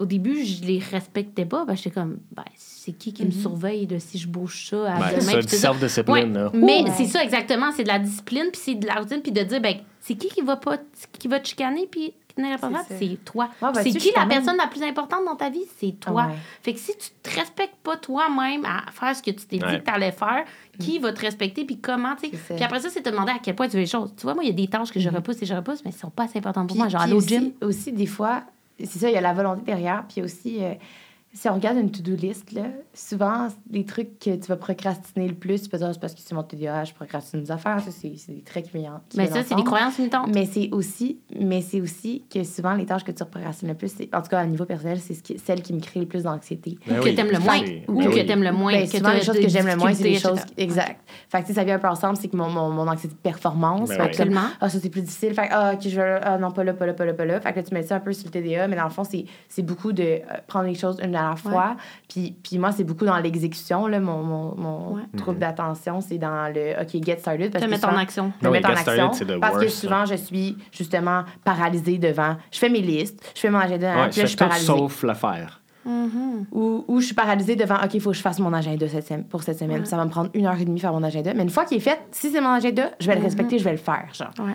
au début, je les respectais pas. Ben, j'étais comme, ben, c'est qui qui me surveille de si je bouge ça à Ben, demain? ça, puis du tout ça. self-discipline, Ouais. là. Mais Ouais. c'est ça exactement, c'est de la discipline, puis c'est de la routine, puis de dire, ben, c'est qui qui va pas, qui va te chicaner, puis qui n'est pas C'est. C'est toi. Ouais, ben, c'est qui la même- personne la plus importante dans ta vie? C'est toi. Ouais. Fait que si tu te respectes pas toi-même à faire ce que tu t'es dit Ouais. que tu allais faire, qui va te respecter, puis comment, tu sais? C'est ça. Puis après ça, c'est te demander à quel point tu veux les choses. Tu vois, moi, il y a des tâches que je repousse et je repousse, mais elles sont pas assez importantes pour Puis- moi. Genre aller au aussi, gym. Aussi, des fois, c'est ça, il y a la volonté derrière. Puis aussi, euh, si on regarde une to-do list, là, souvent, les trucs que tu vas procrastiner le plus, tu peux dire, c'est parce que c'est mon TDAH, je procrastine des affaires. Ça, c'est c'est des traits qui viennent. Mais ça, c'est des croyances limitantes. Mais c'est aussi, mais c'est aussi que souvent, les tâches que tu procrastines le plus, c'est- en tout cas, à niveau personnel, c'est ce qui- celles qui me créent le plus d'anxiété. Ou Ben que oui, t'aimes le moins. Ou ben que oui. t'aimes le moins. Ben, que souvent, les choses des que j'aime le moins, c'est les difficultés, choses. etc. Exact. Fait que, ça vient un peu ensemble, c'est que mon, mon, mon anxiété de performance. Ben fait oui. ah, ça, c'est plus difficile. Fait que, ah, ok, je vais, ah, non, pas là, pas là, pas là, pas là. Fait que là, tu mets ça un peu sur le TDA, mais dans le fond, c'est, c'est beaucoup de euh, prendre les choses une à la fois. Puis, puis moi, c'est beaucoup dans l'exécution, là, mon, mon, mon Ouais. trouble d'attention, c'est dans le, ok, get started. Parce Te que mettre en souvent- action. mettre en started, action. parce que souvent, je suis justement paralysée devant. Je fais mes listes, je fais mon agenda, Ouais, puis là, je suis paralysée. sauf le faire. Mhm. Ou, ou je suis paralysée devant, OK, il faut que je fasse mon agenda cette sem- pour cette semaine. Ouais. Ça va me prendre une heure et demie faire mon agenda. Mais une fois qu'il est fait, si c'est mon agenda, je vais le Mhm. respecter, je vais le faire. Genre. Ouais.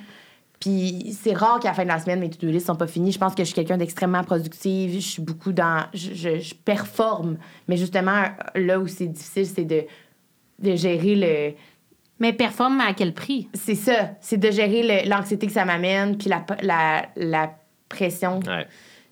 Puis c'est rare qu'à la fin de la semaine, mes to-do lists sont pas finis. Je pense que je suis quelqu'un d'extrêmement productive. Je suis beaucoup dans. Je, je, je performe. Mais justement, là où c'est difficile, c'est de, de gérer le Mais performe à quel prix? C'est ça. C'est de gérer l'anxiété que ça m'amène, puis la, la, la pression, Ouais.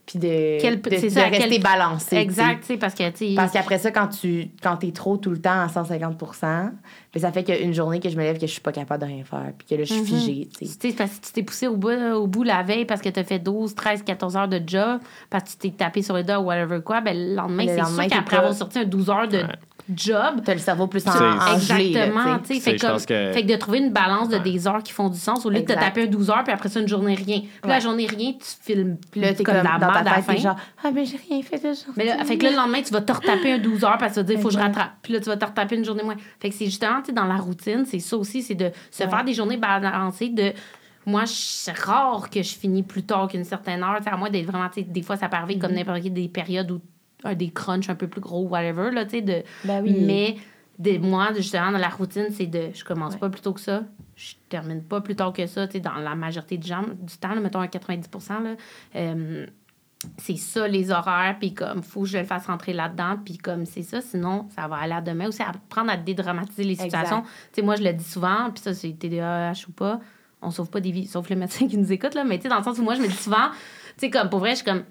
Puis de, Quel- de, c'est de ça, quel- rester balancé. Exact, tu tu sais, parce que, tu sais, sais. Parce qu'après ça, quand tu quand es trop tout le temps à 150% ben, ça fait qu'une journée que je me lève que je suis pas capable de rien faire, puis que là, je suis Mhm. figée. tu sais. Tu sais, parce que tu t'es poussé au bout, au bout la veille parce que tu as fait 12, 13, 14 heures de job, parce que tu t'es tapé sur les doigts ou whatever quoi, ben le lendemain, Le c'est lendemain, sûr qu'après avoir sorti un 12 heures de Ouais. Job, T'as le cerveau plus en, Exactement, tu Fait, comme- que- fait que de trouver une balance de des heures qui font du sens au lieu de te taper un 12 heures puis après ça une journée rien. Puis la journée rien, tu filmes Puis là, t'es comme, comme, la dans ta la fin. genre, ah, mais j'ai rien fait de genre. Mais là, fait que là, le lendemain, tu vas te retaper un 12 heures parce que tu vas dire, il faut que je rattrape. Puis là, tu vas te retaper une journée moins. Fait que c'est justement, tu dans la routine, c'est ça aussi, c'est de se Ouais. faire des journées balancées de. Moi, c'est rare que je finis plus tard qu'une certaine heure. à moins d'être vraiment, des fois, ça peut arriver Mm-hmm. comme n'importe quelle des périodes où un des crunchs un peu plus gros, whatever, là, tu sais, de. Ben oui. Mais de moi, justement, dans la routine, c'est de. Je commence Ouais. pas plus tôt que ça. Je termine pas plus tard que ça, tu sais, dans la majorité du, gens, du temps, là, mettons à 90 là. Euh, c'est ça les horaires, puis comme, faut que je le fasse rentrer là-dedans, puis comme c'est ça, sinon, ça va aller à demain. Aussi, apprendre à dédramatiser les situations. Tu sais, moi, je le dis souvent, puis ça, c'est TDAH ou pas, on sauve pas des vies, sauf le médecin qui nous écoute, là, mais tu sais, dans le sens où moi, je me dis souvent, tu sais, comme, pour vrai, je suis comme,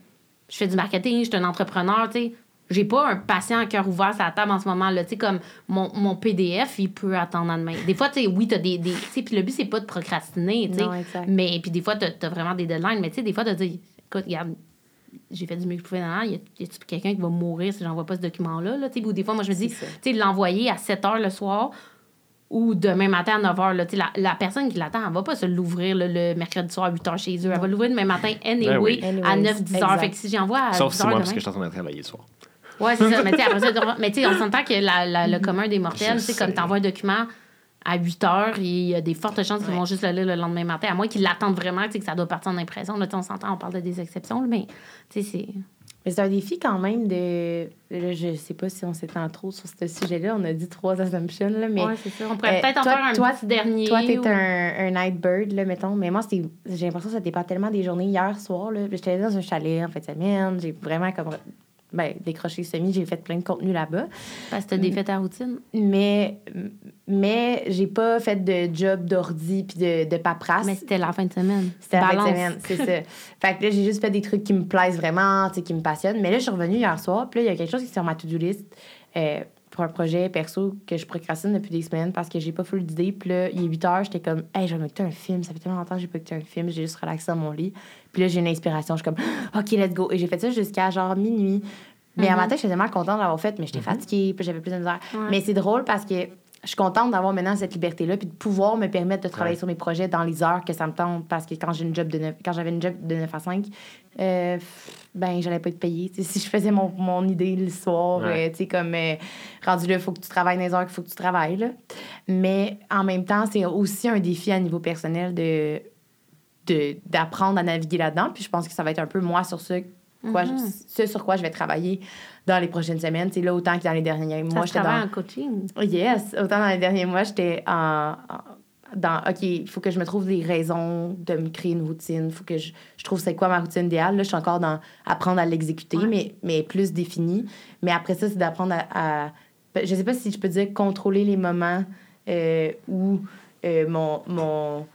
je fais du marketing, je suis un entrepreneur, tu sais, j'ai pas un patient à cœur ouvert sur la table en ce moment là tu sais comme mon, mon PDF il peut attendre demain. Des fois tu sais oui t'as des, des tu sais puis le but c'est pas de procrastiner tu sais. Mais puis des fois t'as as vraiment des deadlines mais tu sais des fois de dire écoute regarde j'ai fait du mieux que je pouvais dans y a, y a-tu quelqu'un qui va mourir si j'envoie pas ce document là là tu sais? Ou des fois moi je me dis tu sais l'envoyer à 7 h le soir ou demain matin à 9 h là, tu sais, la, la personne qui l'attend, elle va pas se l'ouvrir le mercredi soir à 8 h chez eux. Elle va l'ouvrir demain matin anyway, Ben oui. à Anyways, 9 10 h. exact. Fait que si j'envoie à Sauf 10 si heures moi, demain- parce que je suis en train de travailler le soir. Ouais, c'est ça. Mais tu sais, après ça, tu- mais tu sais, on s'entend que la- la- le commun des mortels, sais, comme t'envoies un document à 8 heures, il y a des fortes chances qu'ils Ouais. vont juste le lire le lendemain matin, à moins qu'ils l'attendent vraiment, tu sais, que ça doit partir en impression. Là, on s'entend, on parle de des exceptions, mais tu sais, c'est. Mais c'est un défi quand même de. là, je sais pas si on s'étend trop sur ce sujet-là. On a dit trois assumptions, là, mais. Ouais, c'est. On pourrait euh, peut-être en toi- faire un toi- petit dernier. Toi, t'es ou- un, un night bird, là, mettons. Mais moi, j'ai l'impression que ça dépend tellement des journées. Hier soir, là, j'étais dans un chalet en fin de semaine. J'ai vraiment comme. Ben, décroché semi, j'ai fait plein de contenu là-bas. Parce que t'as défait ta routine. Mais, mais j'ai pas fait de job d'ordi puis de, de paperasse. Mais c'était la fin de semaine. C'était la fin de semaine, c'est ça. Fait que là, j'ai juste fait des trucs qui me plaisent vraiment, qui me passionnent. Mais là, je suis revenue hier soir, puis là, il y a quelque chose qui est sur ma to-do list euh, pour un projet perso que je procrastine depuis des semaines parce que j'ai pas full d'idées. Puis là, il est 8 heures, j'étais comme, hey, je vais m'écouter un film. Ça fait tellement longtemps que j'ai pas écouté un film, j'ai juste relaxé dans mon lit. Puis là, j'ai une inspiration, je suis comme, OK, let's go. Et j'ai fait ça jusqu'à genre minuit. Mais à Mhm. matin, j'étais tellement contente d'avoir fait, mais j'étais fatiguée, puis j'avais plus de misère. Ouais. Mais c'est drôle parce que je suis contente d'avoir maintenant cette liberté-là, puis de pouvoir me permettre de travailler Ouais. sur mes projets dans les heures que ça me tente, parce que quand j'ai une job de neuf- quand j'avais une job de 9 à 5, euh, ben, j'allais pas être payée. Si je faisais mon, mon idée le soir, Ouais. euh, tu sais, comme euh, rendu là, il faut que tu travailles dans les heures qu'il faut que tu travailles, là. Mais en même temps, c'est aussi un défi à niveau personnel de de- d'apprendre à naviguer là-dedans. Puis je pense que ça va être un peu moi sur ce, quoi, Mhm. ce sur quoi je vais travailler dans les prochaines semaines. C'est là autant que dans les derniers Ça mois, j'étais dans... en coaching. Yes, autant dans les derniers mois, j'étais en, en- dans OK, il faut que je me trouve des raisons de me créer une routine, il faut que je, je trouve c'est quoi ma routine idéale. Là, je suis encore dans apprendre à l'exécuter, Ouais. mais, mais plus définie. Mais après ça, c'est d'apprendre à, à- ben, je sais pas si je peux dire contrôler les moments euh, où euh, mon, mon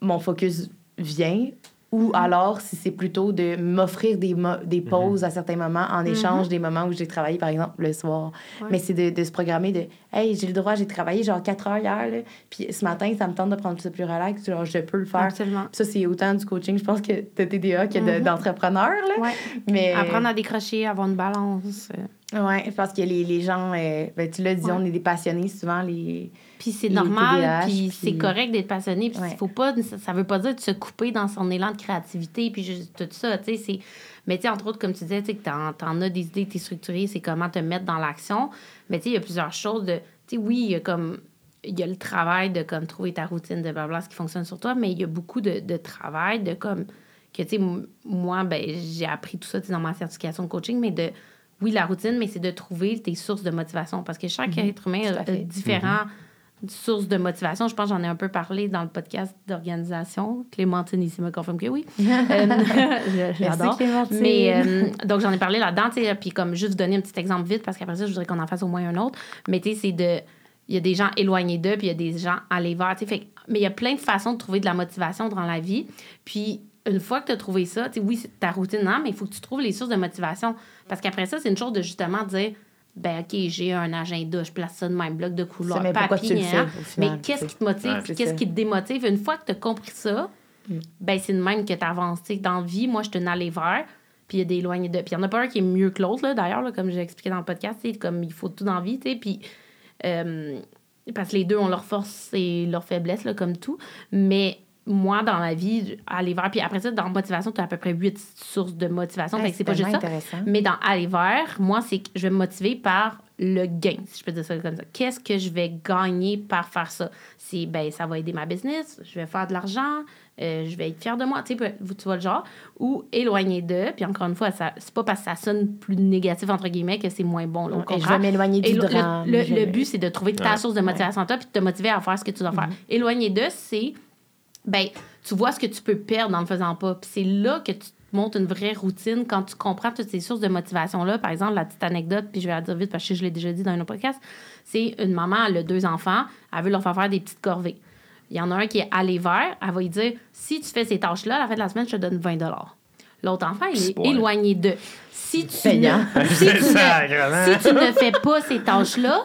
mon focus vient ou alors si c'est plutôt de m'offrir des, mo- des pauses à certains moments en échange des moments où j'ai travaillé, par exemple, le soir. Ouais. Mais c'est de, de se programmer de Hey, j'ai le droit, j'ai travaillé genre 4 heures hier, là, puis ce matin, ça me tente de prendre ça plus relax, genre je peux le faire. Absolument. Ça, c'est autant du coaching, je pense, que de TDA que de- Mhm. d'entrepreneur. là. Ouais. Mais, Apprendre à décrocher, avoir une balance. euh. Ouais, parce que les, les gens, euh, ben, tu l'as dit, Ouais. on est des passionnés souvent. Les... Puis c'est normal, puis c'est correct d'être passionné. Puis Ouais. faut pas, ça, veut pas dire de se couper dans son élan de créativité, puis juste tout ça, tu sais. c'est- Mais tu sais, entre autres, comme tu disais, tu sais, que t'en, t'en as des idées, t'es structuré, c'est comment te mettre dans l'action. Mais tu sais, il y a plusieurs choses de... Tu sais, oui, il y a comme... Il y a le travail de comme trouver ta routine de blabla, ce qui fonctionne sur toi, mais il y a beaucoup de, de travail de comme... Que tu sais, moi, ben j'ai appris tout ça dans ma certification de coaching, mais de... Oui, la routine, mais c'est de trouver tes sources de motivation. Parce que chaque être humain Tout à a- sources de motivation. Je pense que j'en ai un peu parlé dans le podcast d'organisation. Clémentine ici me confirme que oui. Euh, J'adore. Clémentine. Mais euh, donc, j'en ai parlé là-dedans, puis comme juste vous donner un petit exemple vite, parce qu'après ça, je voudrais qu'on en fasse au moins un autre. Mais tu sais, c'est de il y a des gens éloignés d'eux, puis il y a des gens allés vers. Fait, mais il y a plein de façons de trouver de la motivation dans la vie. Puis une fois que tu as trouvé ça, oui, c'est ta routine, non, mais il faut que tu trouves les sources de motivation. Parce qu'après ça, c'est une chose de justement dire ben OK, j'ai un agenda, je place ça de même, bloc de couleur, papier, hein. mais qu'est-ce qui te motive, qu'est-ce qui te démotive? Une fois que tu as compris ça, mm. ben c'est de même que tu avances. dans la vie, moi, je te allée vers, puis il y a des éloignés de. Puis il n'y en a pas un qui est mieux que l'autre, d'ailleurs, comme j'ai expliqué dans le podcast, comme il faut tout dans la vie, puis. Euh, parce que les deux ont leur force et leur faiblesse, là, comme tout. Mais moi, dans la vie, aller vers, puis après ça, dans motivation, tu as à peu près huit sources de motivation. que c'est pas juste ça. Mais dans aller vers, moi, c'est que je vais me motiver par le gain, si je peux dire ça comme ça. Qu'est-ce que je vais gagner par faire ça? C'est, ben, ça va aider ma business, je vais faire de l'argent, euh, je vais être fière de moi, tu sais, tu vois le genre, ou éloigner d'eux, puis encore une fois, c'est pas parce que ça sonne plus négatif, entre guillemets, que c'est moins bon. Là, je vais m'éloigner du drame. Le, but, c'est de trouver ta source de motivation en toi, puis de te motiver à faire ce que tu dois faire. Mm-hmm. Éloigner d'eux, c'est ben tu vois ce que tu peux perdre en le faisant pas. Puis c'est là que tu montes une vraie routine quand tu comprends toutes ces sources de motivation-là. Par exemple, la petite anecdote, puis je vais la dire vite parce que je l'ai déjà dit dans un autre podcast, c'est une maman, elle a deux enfants, elle veut leur faire faire des petites corvées. Il y en a un qui est allé vers, elle va lui dire si tu fais ces tâches-là, à la fin de la semaine, je te donne 20 L'autre enfant, il est éloigné d'eux si tu, ne, si, tu ne, si tu ne fais pas ces tâches-là,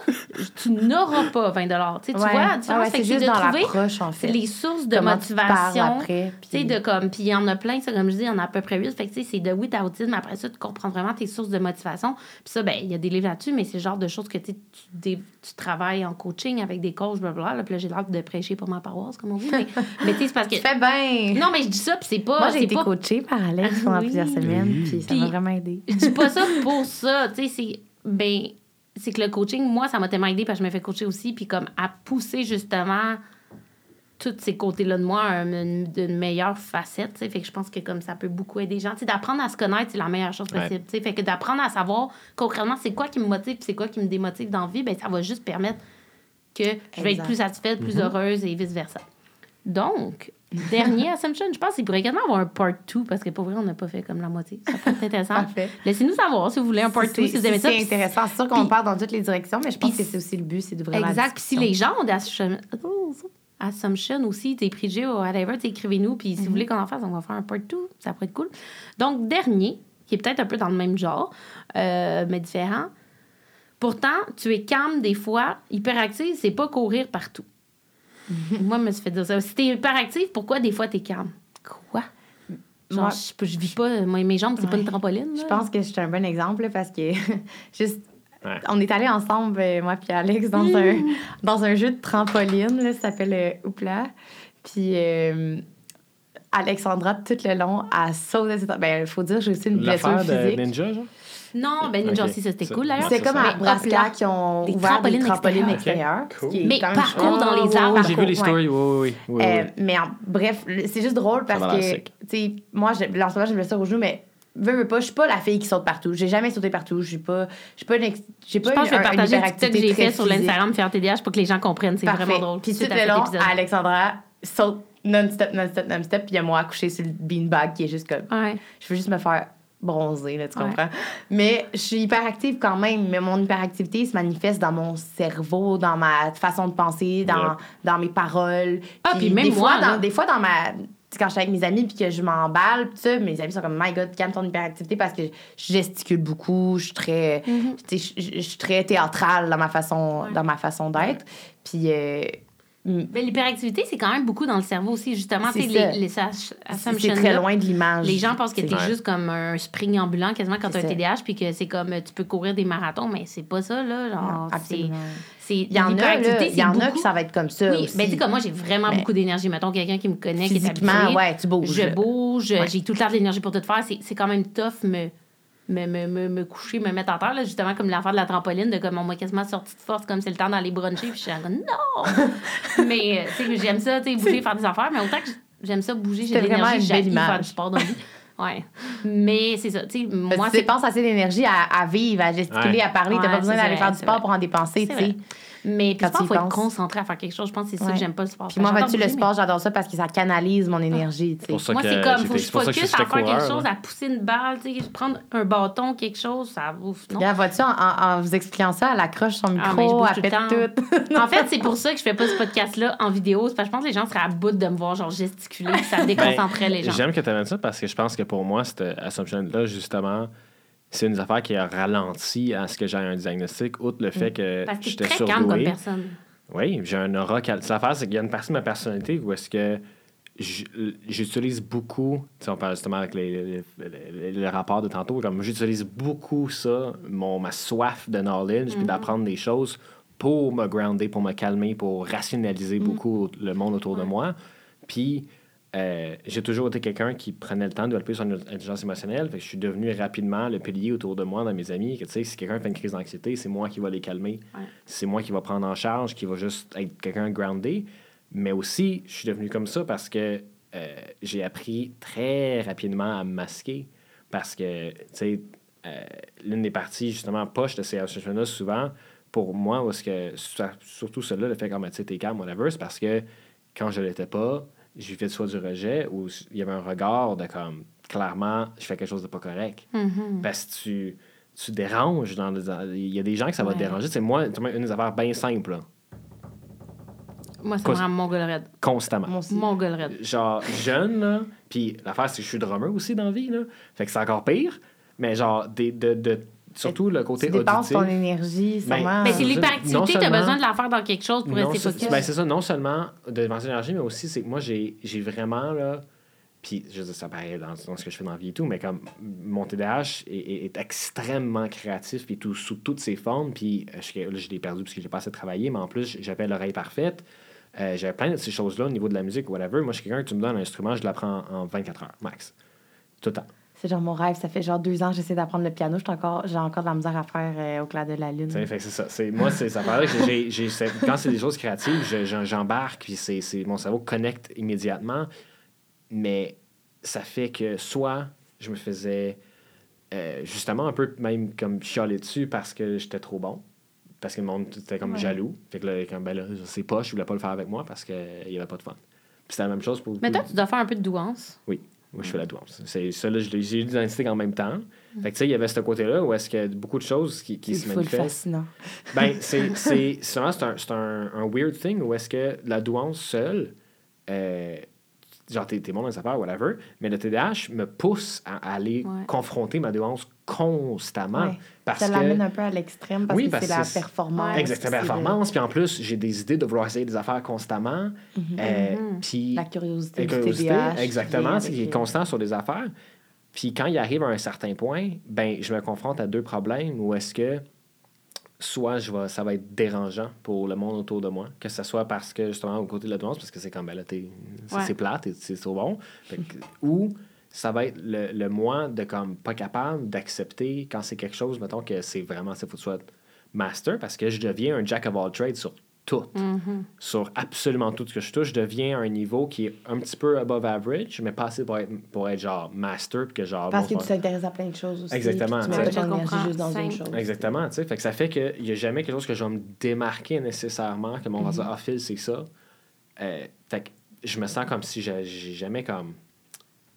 tu n'auras pas 20 Tu, vois, tu vois, c'est juste de dans trouver en fait. les sources de motivation. Après, puis... de comme, puis il y en a plein, ça, comme je dis, il y en a à peu près 8. Fait que c'est de oui, ta routine, mais après ça, tu comprends vraiment tes sources de motivation. Puis ça, ben, il y a des livres là-dessus, mais c'est le genre de choses que tu, tu travailles en coaching avec des coachs, blablabla. Là, puis là, j'ai l'air de prêcher pour ma paroisse, comme on dit. Mais, mais tu sais, c'est parce que. Tu fais bien. Non, mais je dis ça, puis c'est pas. Moi, j'ai été coachée par Alex pendant plusieurs semaines, puis ça m'a vraiment aidé. Je dis pas ça pour ça. Tu sais, c'est. Ben, c'est que le coaching, moi, ça m'a tellement aidé parce que je me fais coacher aussi, puis comme à pousser justement tous ces côtés-là de moi d'une meilleure facette. Fait que je pense que comme ça peut beaucoup aider les gens. D'apprendre à se connaître, c'est la meilleure chose possible. Ouais. Fait que d'apprendre à savoir concrètement c'est quoi qui me motive c'est quoi qui me démotive dans la vie, ben, ça va juste permettre que je vais être plus satisfaite, plus mm-hmm. heureuse et vice-versa. Donc, Dernier Assumption, je pense qu'il pourrait également avoir un part 2 parce que pour vrai, on n'a pas fait comme la moitié. Ça peut être intéressant. Laissez-nous savoir si vous voulez un part 2, si vous aimez ça. C'est intéressant. C'est sûr qu'on part dans toutes les directions, mais je pense que c'est aussi le but, c'est d'ouvrir la Exact. Puis si les gens ont des Assumption aussi, t'es préjugés ou whatever, écrivez-nous. Puis si vous mhm. voulez qu'on en fasse, on va faire un part 2. Ça pourrait être cool. Donc, dernier, qui est peut-être un peu dans le même genre, euh, mais différent. Pourtant, tu es calme des fois. Hyperactive, c'est pas courir partout. Moi, je me suis fait dire ça. Si t'es hyperactive, pourquoi des fois t'es calme? Quoi? Genre, je, je, vis pas. Moi, mes jambes, c'est pas une trampoline. Je pense que je suis un bon exemple parce que juste. On est allés ensemble, euh, moi puis Alex, dans, un, mm. dans un jeu de trampoline, là, ça s'appelle euh, Oupla. Puis euh, Alexandra, tout le long, a sauté. Ben, il faut dire, j'ai aussi une blessure physique. De ninja, genre? Non, ben Ninja aussi, c'était cool d'ailleurs. C'est comme à Brasca qui ont des ouvert trampolines des trampolines extérieures. Mais parcours dans les arbres. J'ai vu les stories, oui, oui, euh, mais bref, c'est juste drôle parce que, tu sais, moi, en ce moment, j'ai ça au genou, mais veux, veux pas, je suis pas la fille qui saute partout. J'ai jamais sauté partout. J'ai pas, j'ai pas, j'ai pas. Je pense que je vais partager le TikTok que j'ai fait sur l'Instagram faire TDH pour que les gens comprennent. C'est vraiment drôle. Puis tout le long, Alexandra saute non-stop, non-stop, non-stop. Puis il y a moi accouché sur le beanbag qui est juste comme. Je veux juste me faire bronzée, là, tu comprends? Mais je suis hyperactive quand même, mais mon hyperactivité se manifeste dans mon cerveau, dans ma façon de penser, dans, dans mes paroles. Ah, puis, même des moi, fois, dans, des fois, dans ma quand je suis avec mes amis puis que je m'emballe mes amis sont comme my god calme ton hyperactivité parce que je gesticule beaucoup je suis très mm-hmm. je, suis très théâtrale dans ma façon dans ma façon d'être puis euh, Mm. Mais l'hyperactivité, c'est quand même beaucoup dans le cerveau aussi, justement. C'est les, les très loin de l'image. Les gens pensent que tu es juste comme un spring ambulant quasiment quand tu as un TDAH, puis que c'est comme tu peux courir des marathons, mais c'est pas ça, là. Genre, il y en a, il y en a que ça va être comme ça. Oui, mais tu comme moi, j'ai vraiment beaucoup d'énergie. Mettons, quelqu'un qui me connaît, qui est habitué. ouais, tu bouges. Je bouge, j'ai tout le temps de l'énergie pour tout faire. C'est quand même tough, mais me, me, me, me, coucher, me mettre en terre, là, justement comme l'affaire de la trampoline, de comme on m'a quasiment sorti de force comme c'est le temps d'aller bruncher, puis je suis comme non! mais tu sais, j'aime ça, tu sais, bouger, faire des affaires, mais autant que j'aime ça bouger, j'ai l'énergie, j'aime faire du sport dans la vie. Ouais. Mais c'est ça, tu sais, moi. Tu dépenses assez d'énergie à, à, vivre, à gesticuler, à parler, t'as pas besoin d'aller faire du sport pour en dépenser, tu sais. Mais quand qu'il faut être concentré à faire quelque chose. Je pense que c'est ça Ouais. que j'aime pas le sport. Puis moi, vois-tu, le sport, j'adore ça parce que ça canalise mon énergie, Moi, que c'est comme, faut fait- que je focus à faire quelque chose, là. à pousser une balle, tu sais, prendre un bâton, quelque chose, ça ouf, non? Regarde, vois-tu, en, en- en vous expliquant ça, elle accroche son Ah, mais je micro, bouge elle pète tout. en fait, c'est pour ça que je fais pas ce podcast-là en vidéo. Parce que je pense que les gens seraient à bout de me voir, genre, gesticuler, ça déconcentrait les gens. Ben, J'aime que tu amènes ça parce que je pense que pour moi, cette assumption-là, justement, c'est une des affaires qui a ralenti à ce que j'ai un diagnostic, outre le fait que Mm. Parce que t'es j'étais très calme comme surdoué. personne. Oui, j'ai un aura. cal- L'affaire, c'est qu'il y a une partie de ma personnalité où est-ce que j'utilise beaucoup, tu sais, on parle justement avec les, les, les- les rapports de tantôt, comme j'utilise beaucoup ça, mon, ma soif de knowledge, puis d'apprendre des choses pour me grounder, pour me calmer, pour rationaliser beaucoup le monde autour de moi. Puis euh, j'ai toujours été quelqu'un qui prenait le temps de développer son intelligence émotionnelle. Fait que je suis devenu rapidement le pilier autour de moi, dans mes amis. Que, si quelqu'un fait une crise d'anxiété, c'est moi qui va les calmer. Ouais. C'est moi qui va prendre en charge, qui va juste être quelqu'un groundé. Mais aussi, je suis devenu comme ça parce que euh, j'ai appris très rapidement à me masquer. Parce que, tu sais, euh, l'une des parties, justement, poche de ces associations-là, souvent, pour moi, parce que, surtout celle-là, le fait que, ah, ben, tu sais, t'es calme, whatever, c'est parce que quand je l'étais pas, j'ai fait soit du rejet ou il y avait un regard de comme, clairement, je fais quelque chose de pas correct. Mhm. Parce que tu, tu déranges. dans les- Il y a des gens que ça va Ouais. déranger. C'est moi, une des affaires bien simples, là, Moi, c'est Quoi, vraiment mon gueule raide. constamment. Mon raide. genre jeune là puis l'affaire c'est que je suis drummer aussi dans la vie là fait que c'est encore pire mais genre des, de, de surtout le côté Tu dépenses auditif ton énergie, Ben, sûrement. Mais c'est non l'hyperactivité, t'as seulement- besoin de la faire dans quelque chose pour non, rester c'est focus. ben, c'est ça non seulement de dépenser l'énergie mais aussi c'est que moi j'ai j'ai vraiment là puis je veux dire, ça paraît dans, dans ce que je fais dans la vie et tout mais comme mon TDAH est, est- est extrêmement créatif puis tout sous toutes ses formes puis euh, je, là, je l'ai perdu parce que j'ai pas assez travaillé mais en plus j'avais l'oreille parfaite Euh, j'avais plein de ces choses-là au niveau de la musique, whatever. Moi, je suis quelqu'un que tu me donnes un instrument, je l'apprends en 24 heures, max. Tout le temps. C'est genre mon rêve. Ça fait genre deux ans que j'essaie d'apprendre le piano. J'ai encore, j'ai encore de la misère à faire euh, au clair de la lune. Fait que c'est ça. C'est, moi, c'est ça. j'ai, c'est- quand c'est des choses créatives, je- j'embarque, puis c'est, c'est, mon cerveau connecte immédiatement. Mais ça fait que soit je me faisais euh, justement un peu même comme chialer dessus parce que j'étais trop bon. Parce que le monde était comme Ouais. jaloux. Fait que là, comme, ben là, c'est pas, je voulais pas le faire avec moi parce qu'il n'y avait pas de fun. Puis c'était la même chose pour. Mais toi, tu dois faire un peu de douance. Oui, moi je fais la douance. C'est ça, là, j'ai eu l'identité en même temps. Fait que tu sais, il y avait ce côté-là où est-ce qu'il y a beaucoup de choses qui, qui C'est se manifestent. fascinant. Ben, c'est, c'est, c'est un, c'est un, un weird thing où est-ce que la douance seule, euh, genre, t'es, t'es bon dans les affaires, whatever, mais le TDAH me pousse à, aller Ouais. confronter ma douance constamment. Ouais. Parce ça que. l'amène un peu à l'extrême parce Oui, que parce c'est la performance. Exactement, c'est performance. Puis en plus, j'ai des idées de vouloir essayer des affaires constamment. Euh, puis La curiosité la du curiosité, TDAH. exactement, c'est qu'il est constant sur des affaires. Puis quand il arrive à un certain point, ben je me confronte à deux problèmes où est-ce que soit je vais, ça va être dérangeant pour le monde autour de moi, que ce soit parce que justement au côté de la douance, parce que c'est comme ben là, t'es- c'est Ouais. c'est plate et c'est trop bon, Fait que- ou ça va être le, le moi de comme pas capable d'accepter quand c'est quelque chose, mettons que c'est vraiment, il faut que tu sois master, parce que je deviens un jack of all trades sur tout Mhm. sur absolument tout ce que je touche, je deviens à un niveau qui est un petit peu above average, mais pas assez pour être, pour être genre master, que genre... Parce que tu t'intéresses à plein de choses aussi. Exactement, Tu tu mets pas juste dans une chose. Exactement, tu sais. Fait que ça fait qu'il n'y a jamais quelque chose que je vais me démarquer nécessairement, que mon va dire, ah, Phil, c'est ça. Euh, fait que je me sens comme si j'ai jamais comme.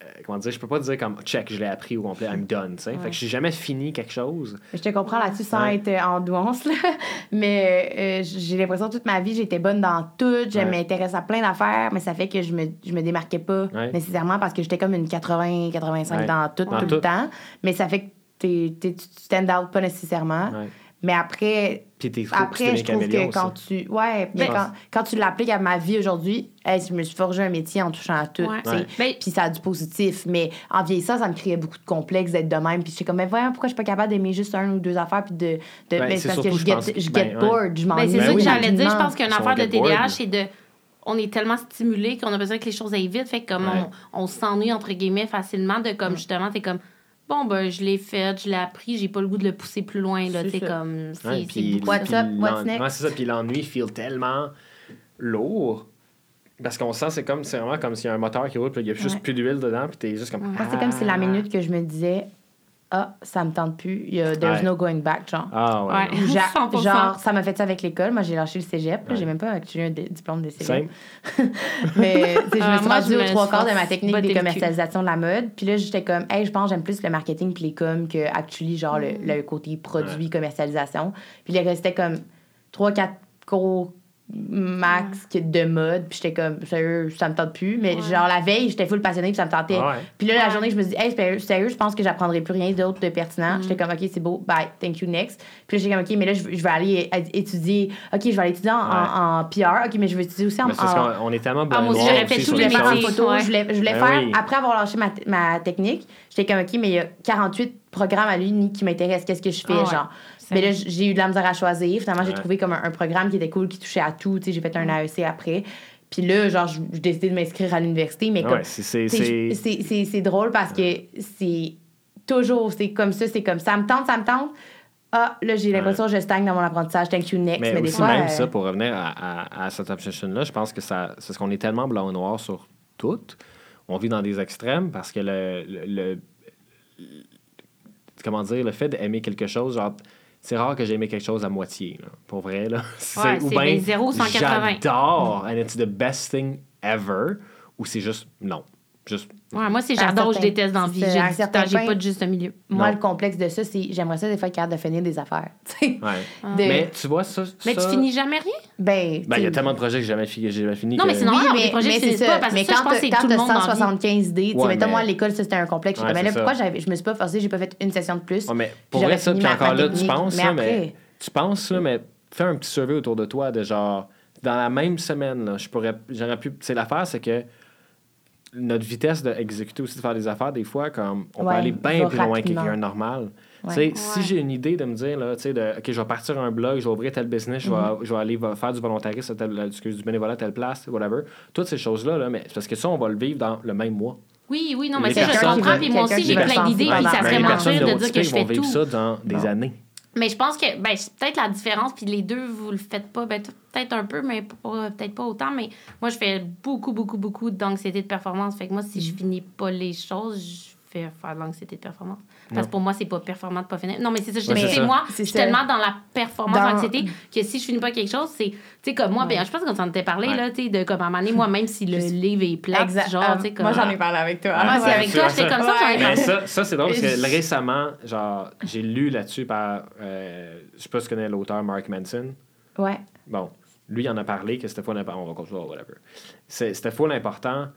Euh, comment dire, je peux pas dire comme check, je l'ai appris au complet, I'm done, tu sais. Fait que j'ai jamais fini quelque chose. Je te comprends là-dessus sans Ouais. être euh, en douance, là. mais euh, j'ai l'impression toute ma vie, j'étais bonne dans tout. Je Ouais. m'intéresse à plein d'affaires, mais ça fait que je me, je me démarquais pas Ouais. nécessairement parce que j'étais comme une 80-85 Ouais. dans tout, Dans tout tout. le temps. Mais ça fait que t'es- t'es- tu stand out pas nécessairement. Ouais. Mais après, Puis t'es trop après t'es je trouve que quand tu. Ouais, mais Je quand, quand tu l'appliques à ma vie aujourd'hui, hey, je me suis forgé un métier en touchant à tout. Ouais. Ouais. Ben- Puis ça a du positif. Mais en vieillissant, ça me créait beaucoup de complexes d'être de même. Puis j'étais comme, mais voyons, pourquoi je suis pas capable d'aimer juste un ou deux affaires? Puis de. de Ben, mais c'est c'est parce que je je get, pense- je ben, get ouais. bored. Je Ben, m'ennuie. c'est ça que j'allais dire. Je pense qu'une affaire de. TDAH, c'est de. On est tellement stimulé qu'on a besoin que les choses aillent vite. Fait que comme Ouais. on, on s'ennuie, entre guillemets, facilement de comme justement, t'es comme. Bon, ben, je l'ai fait, je l'ai appris, j'ai pas le goût de le pousser plus loin, là. Ça. comme. C'est Ouais, beaucoup. What's puis up, what's l'en- next? ouais, c'est ça. Puis l'ennui feel tellement lourd. Parce qu'on sent, c'est comme, c'est vraiment comme s'il y a un moteur qui roule, puis il y a juste Ouais. plus d'huile dedans, puis t'es juste comme. Moi, c'est comme si la Ah. minute que je me disais, ah, ça me tente plus. There's Ouais. no going back, genre. Ah, ouais. Ouais. 100%. genre, ça m'a fait ça avec l'école. Moi, j'ai lâché le cégep. là. J'ai Ouais. même pas actuellement un diplôme de cégep. Mais je Ah, me suis moi, rendue aux trois suis quarts de ma technique des commercialisations de la mode. Puis là, j'étais comme, hey, je pense que j'aime plus le marketing puis les coms que actually, genre, le, Mm. le côté produit, commercialisation. Puis là, il restait comme trois, quatre cours max que de mode. Puis j'étais comme, sérieux, ça me tente plus. Mais Ouais. genre, la veille, j'étais full passionnée puis ça me tentait. Ah ouais. Puis là, la journée, je me dis, hey, sérieux, sérieux, je pense que j'apprendrai plus rien d'autre de pertinent. J'étais comme, OK, c'est beau, bye, thank you, next. Puis là, j'étais comme, OK, mais là, je, je vais aller étudier. OK, je vais aller étudier en, en- en PR. OK, mais je vais étudier aussi en. Mais parce en- qu'on on est tellement blanc Ah, moi aussi, j'aurais fait sur je les voulais faire en métiers. photo. Je voulais, je voulais Ben faire, oui. après avoir lâché ma, ma technique, j'étais comme, OK, mais il y a 48 programmes à l'Uni qui m'intéressent. Qu'est-ce que je fais, Ah ouais. genre? Mais là, j'ai eu de la misère à choisir. Finalement, j'ai Ouais. trouvé comme un, un programme qui était cool, qui touchait à tout. Tu sais, j'ai fait un AEC après. Puis là, genre, je- j'ai décidé de m'inscrire à l'université. Mais comme, ouais, c'est- drôle parce que c'est toujours, c'est comme ça, c'est comme ça me tente, ça me tente. Ah, là, j'ai l'impression que je stagne dans mon apprentissage. Thank you, next. Mais, Mais, des aussi, fois. même euh, ça, pour revenir à, à, à cette obsession-là, je pense que ça, c'est ce qu'on est tellement blanc ou noir sur tout. On vit dans des extrêmes parce que le, le, le- comment dire, le fait d'aimer quelque chose, genre, c'est rare que j'ai aimé quelque chose à moitié, là, pour vrai. Là. Ouais, c'est des 0 180. J'adore, and it's the best thing ever, ou c'est juste non. Juste, Ouais, moi, c'est j'adore je déteste dans vie. J'ai pas de juste milieu. Moi, Non. le complexe de ça, c'est j'aimerais ça des fois être capable de finir des affaires. tu sais. ouais. De- Mais tu vois, ça. Mais ça- tu finis jamais rien? Ben, Ben, il y a tu- tellement de projets que j'ai jamais, fi- que j'ai jamais fini. Non, que- mais c'est normal. Oui, mais, projets mais ça. pas, parce que mais ça, je quand pense que c'est t'as tout le monde dans la vie. 175 idées, tu mettons, mais- moi, à l'école, ça, c'était un complexe. Mais c'est là, pourquoi je me suis pas forcée, j'ai pas fait une session de plus. Mais pour vrai, ça, puis encore là, tu penses, Mais là, après- mais tu penses, là, mais fais un petit survey autour de toi de genre, dans la même semaine, là, je pourrais, j'aurais pu, c'est l'affaire, c'est que notre vitesse d'exécuter aussi, de faire des affaires, des fois, comme, on Ouais, peut aller bien plus loin que quelqu'un normal. Ouais. Tu sais, Si j'ai une idée de me dire, là, tu sais, de, OK, je vais partir un blog, je vais ouvrir tel business, je vais, Mm-hmm. je vais aller va- faire du volontarisme, à tel, excuse, du bénévolat à telle place, whatever. Toutes ces choses-là, là, mais parce que ça, on va le vivre dans le même mois. Oui, oui, non, mais ça, je comprends. Puis moi aussi, j'ai plein d'idées, puis ça serait les mentir de dire que je vont fais vivre tout. ça dans des Non. années. Mais je pense que ben, c'est peut-être la différence, puis les deux, vous le faites pas, ben, peut-être un peu, mais peut-être pas autant. Mais moi, je fais beaucoup, beaucoup, beaucoup d'anxiété de performance. Fait que moi, si Mm. je finis pas les choses, je fais faire de l'anxiété de performance. Parce que pour moi, c'est pas performant de pas finir. Non, mais c'est ça, je Ouais, c'est moi, je suis tellement dans la performance Dans- anxiété que si je finis pas quelque chose, c'est, tu sais, comme moi, ben, je pense qu'on s'en était parlé, Ouais. là, tu sais, de comme à un moment donné, moi, même si le livre est plat, Exact. genre, Ah, tu sais, comme. Moi, j'en ai parlé avec toi. Ah, moi, ouais. c'est avec toi, c'est j'étais comme ça, j'en ai Ouais. Mais parlé. ça, ça c'est drôle parce que récemment, genre, j'ai lu là-dessus par. euh, je sais pas si tu connais l'auteur Mark Manson. Ouais. Bon, lui, il en a parlé que c'était full important. On va continuer, whatever. C'est- C'était full important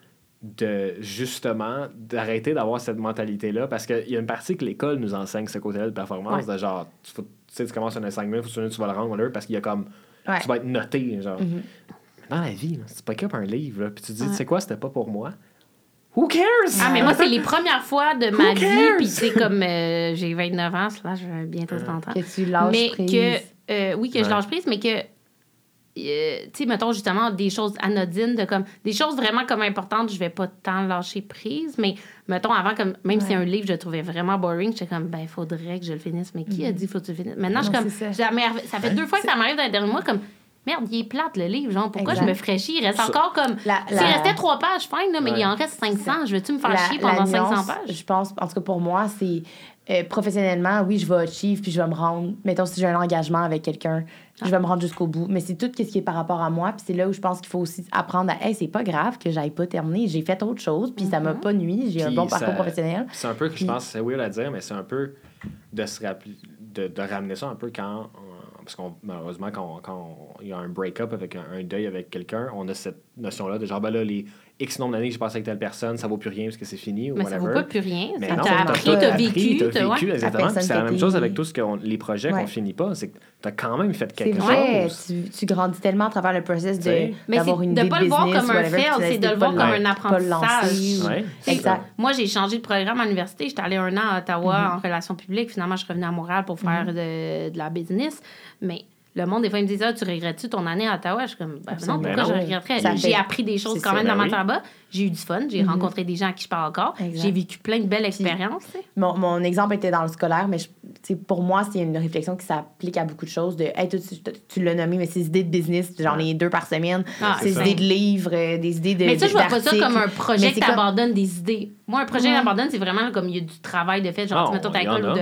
de justement d'arrêter d'avoir cette mentalité-là parce qu'il y a une partie que l'école nous enseigne ce côté-là de performance, Ouais. de genre, tu, faut- tu sais, tu commences un assignment, faut que tu vas le rendre, parce qu'il y a comme. Ouais. Mm-hmm. Tu vas être noté, genre. Dans la vie, si tu pick up un livre, là, puis tu te dis, tu sais quoi, c'était pas pour moi. Who cares? Ah, mais moi, c'est les premières fois de ma vie, puis c'est comme euh, j'ai 29 ans, là, je vais bientôt 30 ans. Que tu lâches mais prise. que, euh, oui, que je lâche prise, mais que, euh, tu sais, mettons justement des choses anodines, de comme, des choses vraiment comme importantes, je vais pas tant lâcher prise, mais mettons avant, comme, même si Ouais. un livre, je le trouvais vraiment boring, j'étais comme, ben, faudrait que je le finisse, mais qui a dit faut que tu le finisses? Maintenant, je suis comme, ça. ça, fait deux fois que ça m'arrive dans les derniers mois, comme, merde, il est plate le livre, genre, pourquoi Exact. je me ferais chier? Il reste Ça- encore comme, La- s'il la- restait trois pages, fine, là, mais Ouais. il en reste 500, je veux-tu me faire La- chier la pendant 500 nuance, pages? Je pense, en tout cas pour moi, c'est euh, professionnellement, oui, je vais achieve puis je vais me rendre. Mettons, si j'ai un engagement avec quelqu'un, je vais me rendre jusqu'au bout. Mais c'est tout ce qui est par rapport à moi. Puis c'est là où je pense qu'il faut aussi apprendre à, hey, c'est pas grave que j'aille pas terminer. J'ai fait autre chose, puis ça m'a Mm-hmm. pas nuit. J'ai un bon ça- parcours professionnel. C'est un peu que je pense, c'est weird à dire, mais c'est un peu de se rappeler, de, de ramener ça un peu quand, euh, parce qu'on malheureusement quand, quand il y a un break-up avec un, un deuil avec quelqu'un, on a cette notion-là de genre ben là les X nombre d'années que j'ai passé avec telle personne, ça vaut plus rien parce que c'est fini ou Mais ça whatever. vaut pas plus rien. Mais ça non, t'a t'as- appris, t'as vécu. t'as vécu, ouais. exactement. c'est la même chose avec qu'on, les projets Ouais. qu'on finit pas, c'est que t'as quand même fait C'est quelque vrai, chose. tu, tu grandis tellement à travers le process de, d'avoir c'est une de idée pas de le voir comme un fail, c'est de le pas voir comme un pas apprentissage. C'est Exact. Moi, j'ai changé de programme à l'université. J'étais allée un an à Ottawa Mm-hmm. en relations publiques. Finalement, je suis revenue à Montréal pour faire de, de la business. Mais le monde, des fois, ils me disent Ah, tu regrettes-tu ton année à Ottawa? Je suis comme ben, Non, Ben pourquoi non. je regretterais? Ça J'ai appris des choses quand même Ben dans ma oui. temps là-bas. J'ai eu du fun. J'ai Mhm. rencontré des gens à qui je parle encore. J'ai vécu plein de belles expériences. tu. Mon, mon exemple était dans le scolaire, mais je- tu pour moi, c'est une réflexion qui s'applique à beaucoup de choses. De, hey, tu, tu l'as nommé, mais ces idées de business, j'en ai deux par semaine. Ah, ces idées de livres, euh, des idées de. Mais ça, je vois pas ça comme un projet tu comme- abandonnes des idées. Moi, un projet que Ouais. j'abandonne, c'est vraiment comme il y a du travail de fait. Genre, tu mets ton école de.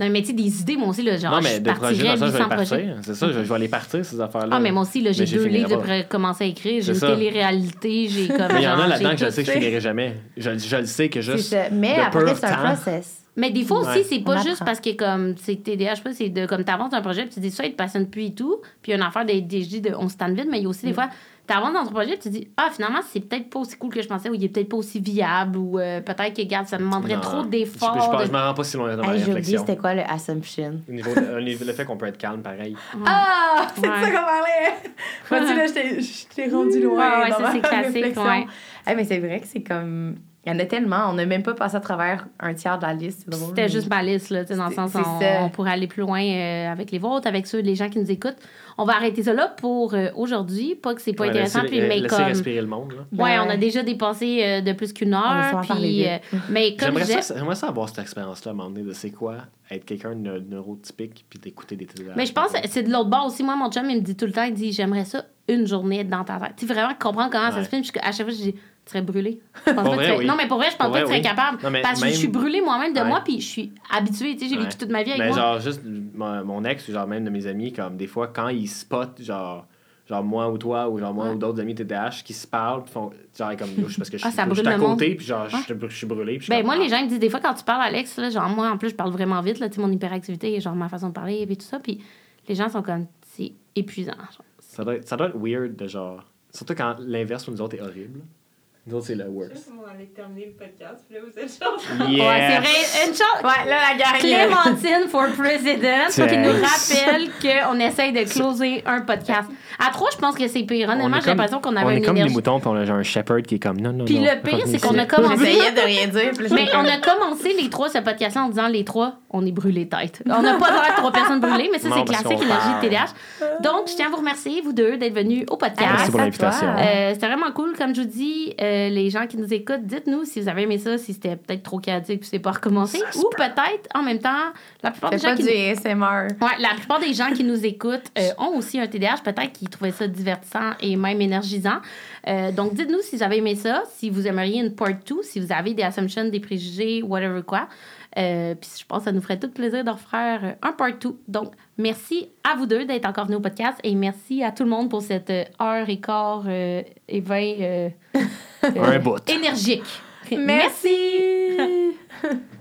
Non, mais tu sais, des idées, moi aussi, là, genre, non, je mais des projets, dans ça, je vais 800 les projets. partir. C'est ça, je, je vais les partir, ces affaires-là. Ah, mais moi aussi, là, j'ai deux livres de commencer à écrire. J'ai une télé-réalité, j'ai comme. Mais il y en a là-dedans que je sais que je ça. finirai jamais. Je, je le sais que juste. Mais après, c'est un process. Mais des fois aussi, Ouais. c'est On pas apprend. juste parce que comme c'est TDA, je sais pas, c'est de comme t'avances un projet, puis tu dis ça, il te passionne plus et tout. Puis il y a une affaire des DG de on se tente vite, mais il y a aussi Mm. des fois, t'avances dans ton projet, tu dis ah finalement c'est peut-être pas aussi cool que je pensais, ou il est peut-être pas aussi viable, ou euh, peut-être que regarde, ça me demanderait Non. trop d'efforts. je, pense- de- je m'en rends pas si loin dans ma Hey, J'ai réflexion. c'était quoi le assumption. Au niveau de- le fait qu'on peut être calme, pareil. Ah, c'est Ouais. de ça qu'on parlait. Vois-tu, là, je t'ai- rendu loin. Ouais, ouais, dans ça, ma c'est classique, réflexion. ouais. Hey, mais c'est vrai que c'est comme. Il y en a tellement. On n'a même pas passé à travers un tiers de la liste. C'était mais- juste ma liste, là, dans le sens on, ça. on pourrait aller plus loin euh, avec les vôtres, avec ceux, les gens qui nous écoutent. On va arrêter ça là pour euh, aujourd'hui. Pas que c'est pas Ouais, intéressant, laisser, puis, mais laisser comme. respirer le monde. Là. Ouais, Ben on a ouais. déjà dépassé euh, de plus qu'une heure. Puis, euh, mais comme J'aimerais je disais- ça, j'aimerais ça avoir cette expérience-là à un moment donné de c'est quoi être quelqu'un de neu- neurotypique puis d'écouter des télé Mais je pense que c'est de l'autre bord aussi. Moi, mon chum, il me dit tout le temps, il dit j'aimerais ça une journée être dans ta tête. Tu sais, vraiment comprendre comment ça Ouais. se filme. Puis à chaque fois, je dis tu serais brûlé. Je pense Pour pas que tu vrai, serais- oui. Non, mais pour vrai, je pense Pour pas que tu serais oui. capable. Non, mais parce que même- je suis brûlée moi-même de Ouais. moi, puis je suis habituée. Tu sais, j'ai Ouais. vécu toute ma vie avec Mais moi. genre, juste mon, mon ex, genre même de mes amis, comme des fois, quand ils spotent, genre, genre moi ou toi, ou genre moi Ouais. ou d'autres amis TDAH qui se parlent, puis font, genre, comme, je- parce que je Ah, suis ça je suis brûle à côté, puis genre, je suis- je suis brûlé. puis je Ben, moi, ah. les gens ils me disent des fois quand tu parles, Alex, là, genre, moi, en plus, je parle vraiment vite, là, tu sais, mon hyperactivité, genre, ma façon de parler, et tout ça. Puis les gens sont comme, c'est épuisant. genre. Ça doit, être, ça doit être weird de genre. Surtout quand l'inverse pour nous autres est horrible. Nous autres, c'est le Je sais worst. pas comment on allait terminer le podcast. Puis là, vous êtes genre. Yeah! Ouais, c'est vrai. Une chose. Ouais, là, la gang. Clémentine for President, faut qu'il nous rappelle qu'on essaye de closer un podcast. À trois, je pense que c'est pire. Honnêtement, est j'ai l'impression qu'on On avait est une comme des énergie. moutons, puis on a genre un shepherd qui est comme non, non, Puis non. le pire, c'est qu'on a commencé. J'essayais de rien dire. Mais on a commencé les trois ce podcast-là en disant les trois, on est brûlés tête. On n'a pas l'air de trois personnes brûlées, mais ça, c'est classique, énergie de. TDAH. Donc, je tiens à vous remercier, vous deux, d'être venus au podcast. Merci pour l'invitation. Euh, c'était vraiment cool. Comme je vous dis, euh, les gens qui nous écoutent, dites-nous si vous avez aimé ça, si c'était peut-être trop chaotique puis c'est pas recommencé. Ça Ou peut-être, en même temps, la plupart des gens qui. Ouais, la plupart des gens qui nous écoutent euh, ont aussi un TDAH, peut-être qu'ils trouvaient ça divertissant et même énergisant. Euh, donc, dites-nous si vous avez aimé ça, si vous aimeriez une part 2, si vous avez des assumptions, des préjugés, whatever quoi. Euh, Puis je pense que ça nous ferait tout plaisir de refaire euh, un part 2. Donc, merci à vous deux d'être encore venus au podcast et merci à tout le monde pour cette euh, heure et quart euh, et vingt euh, énergique. Merci.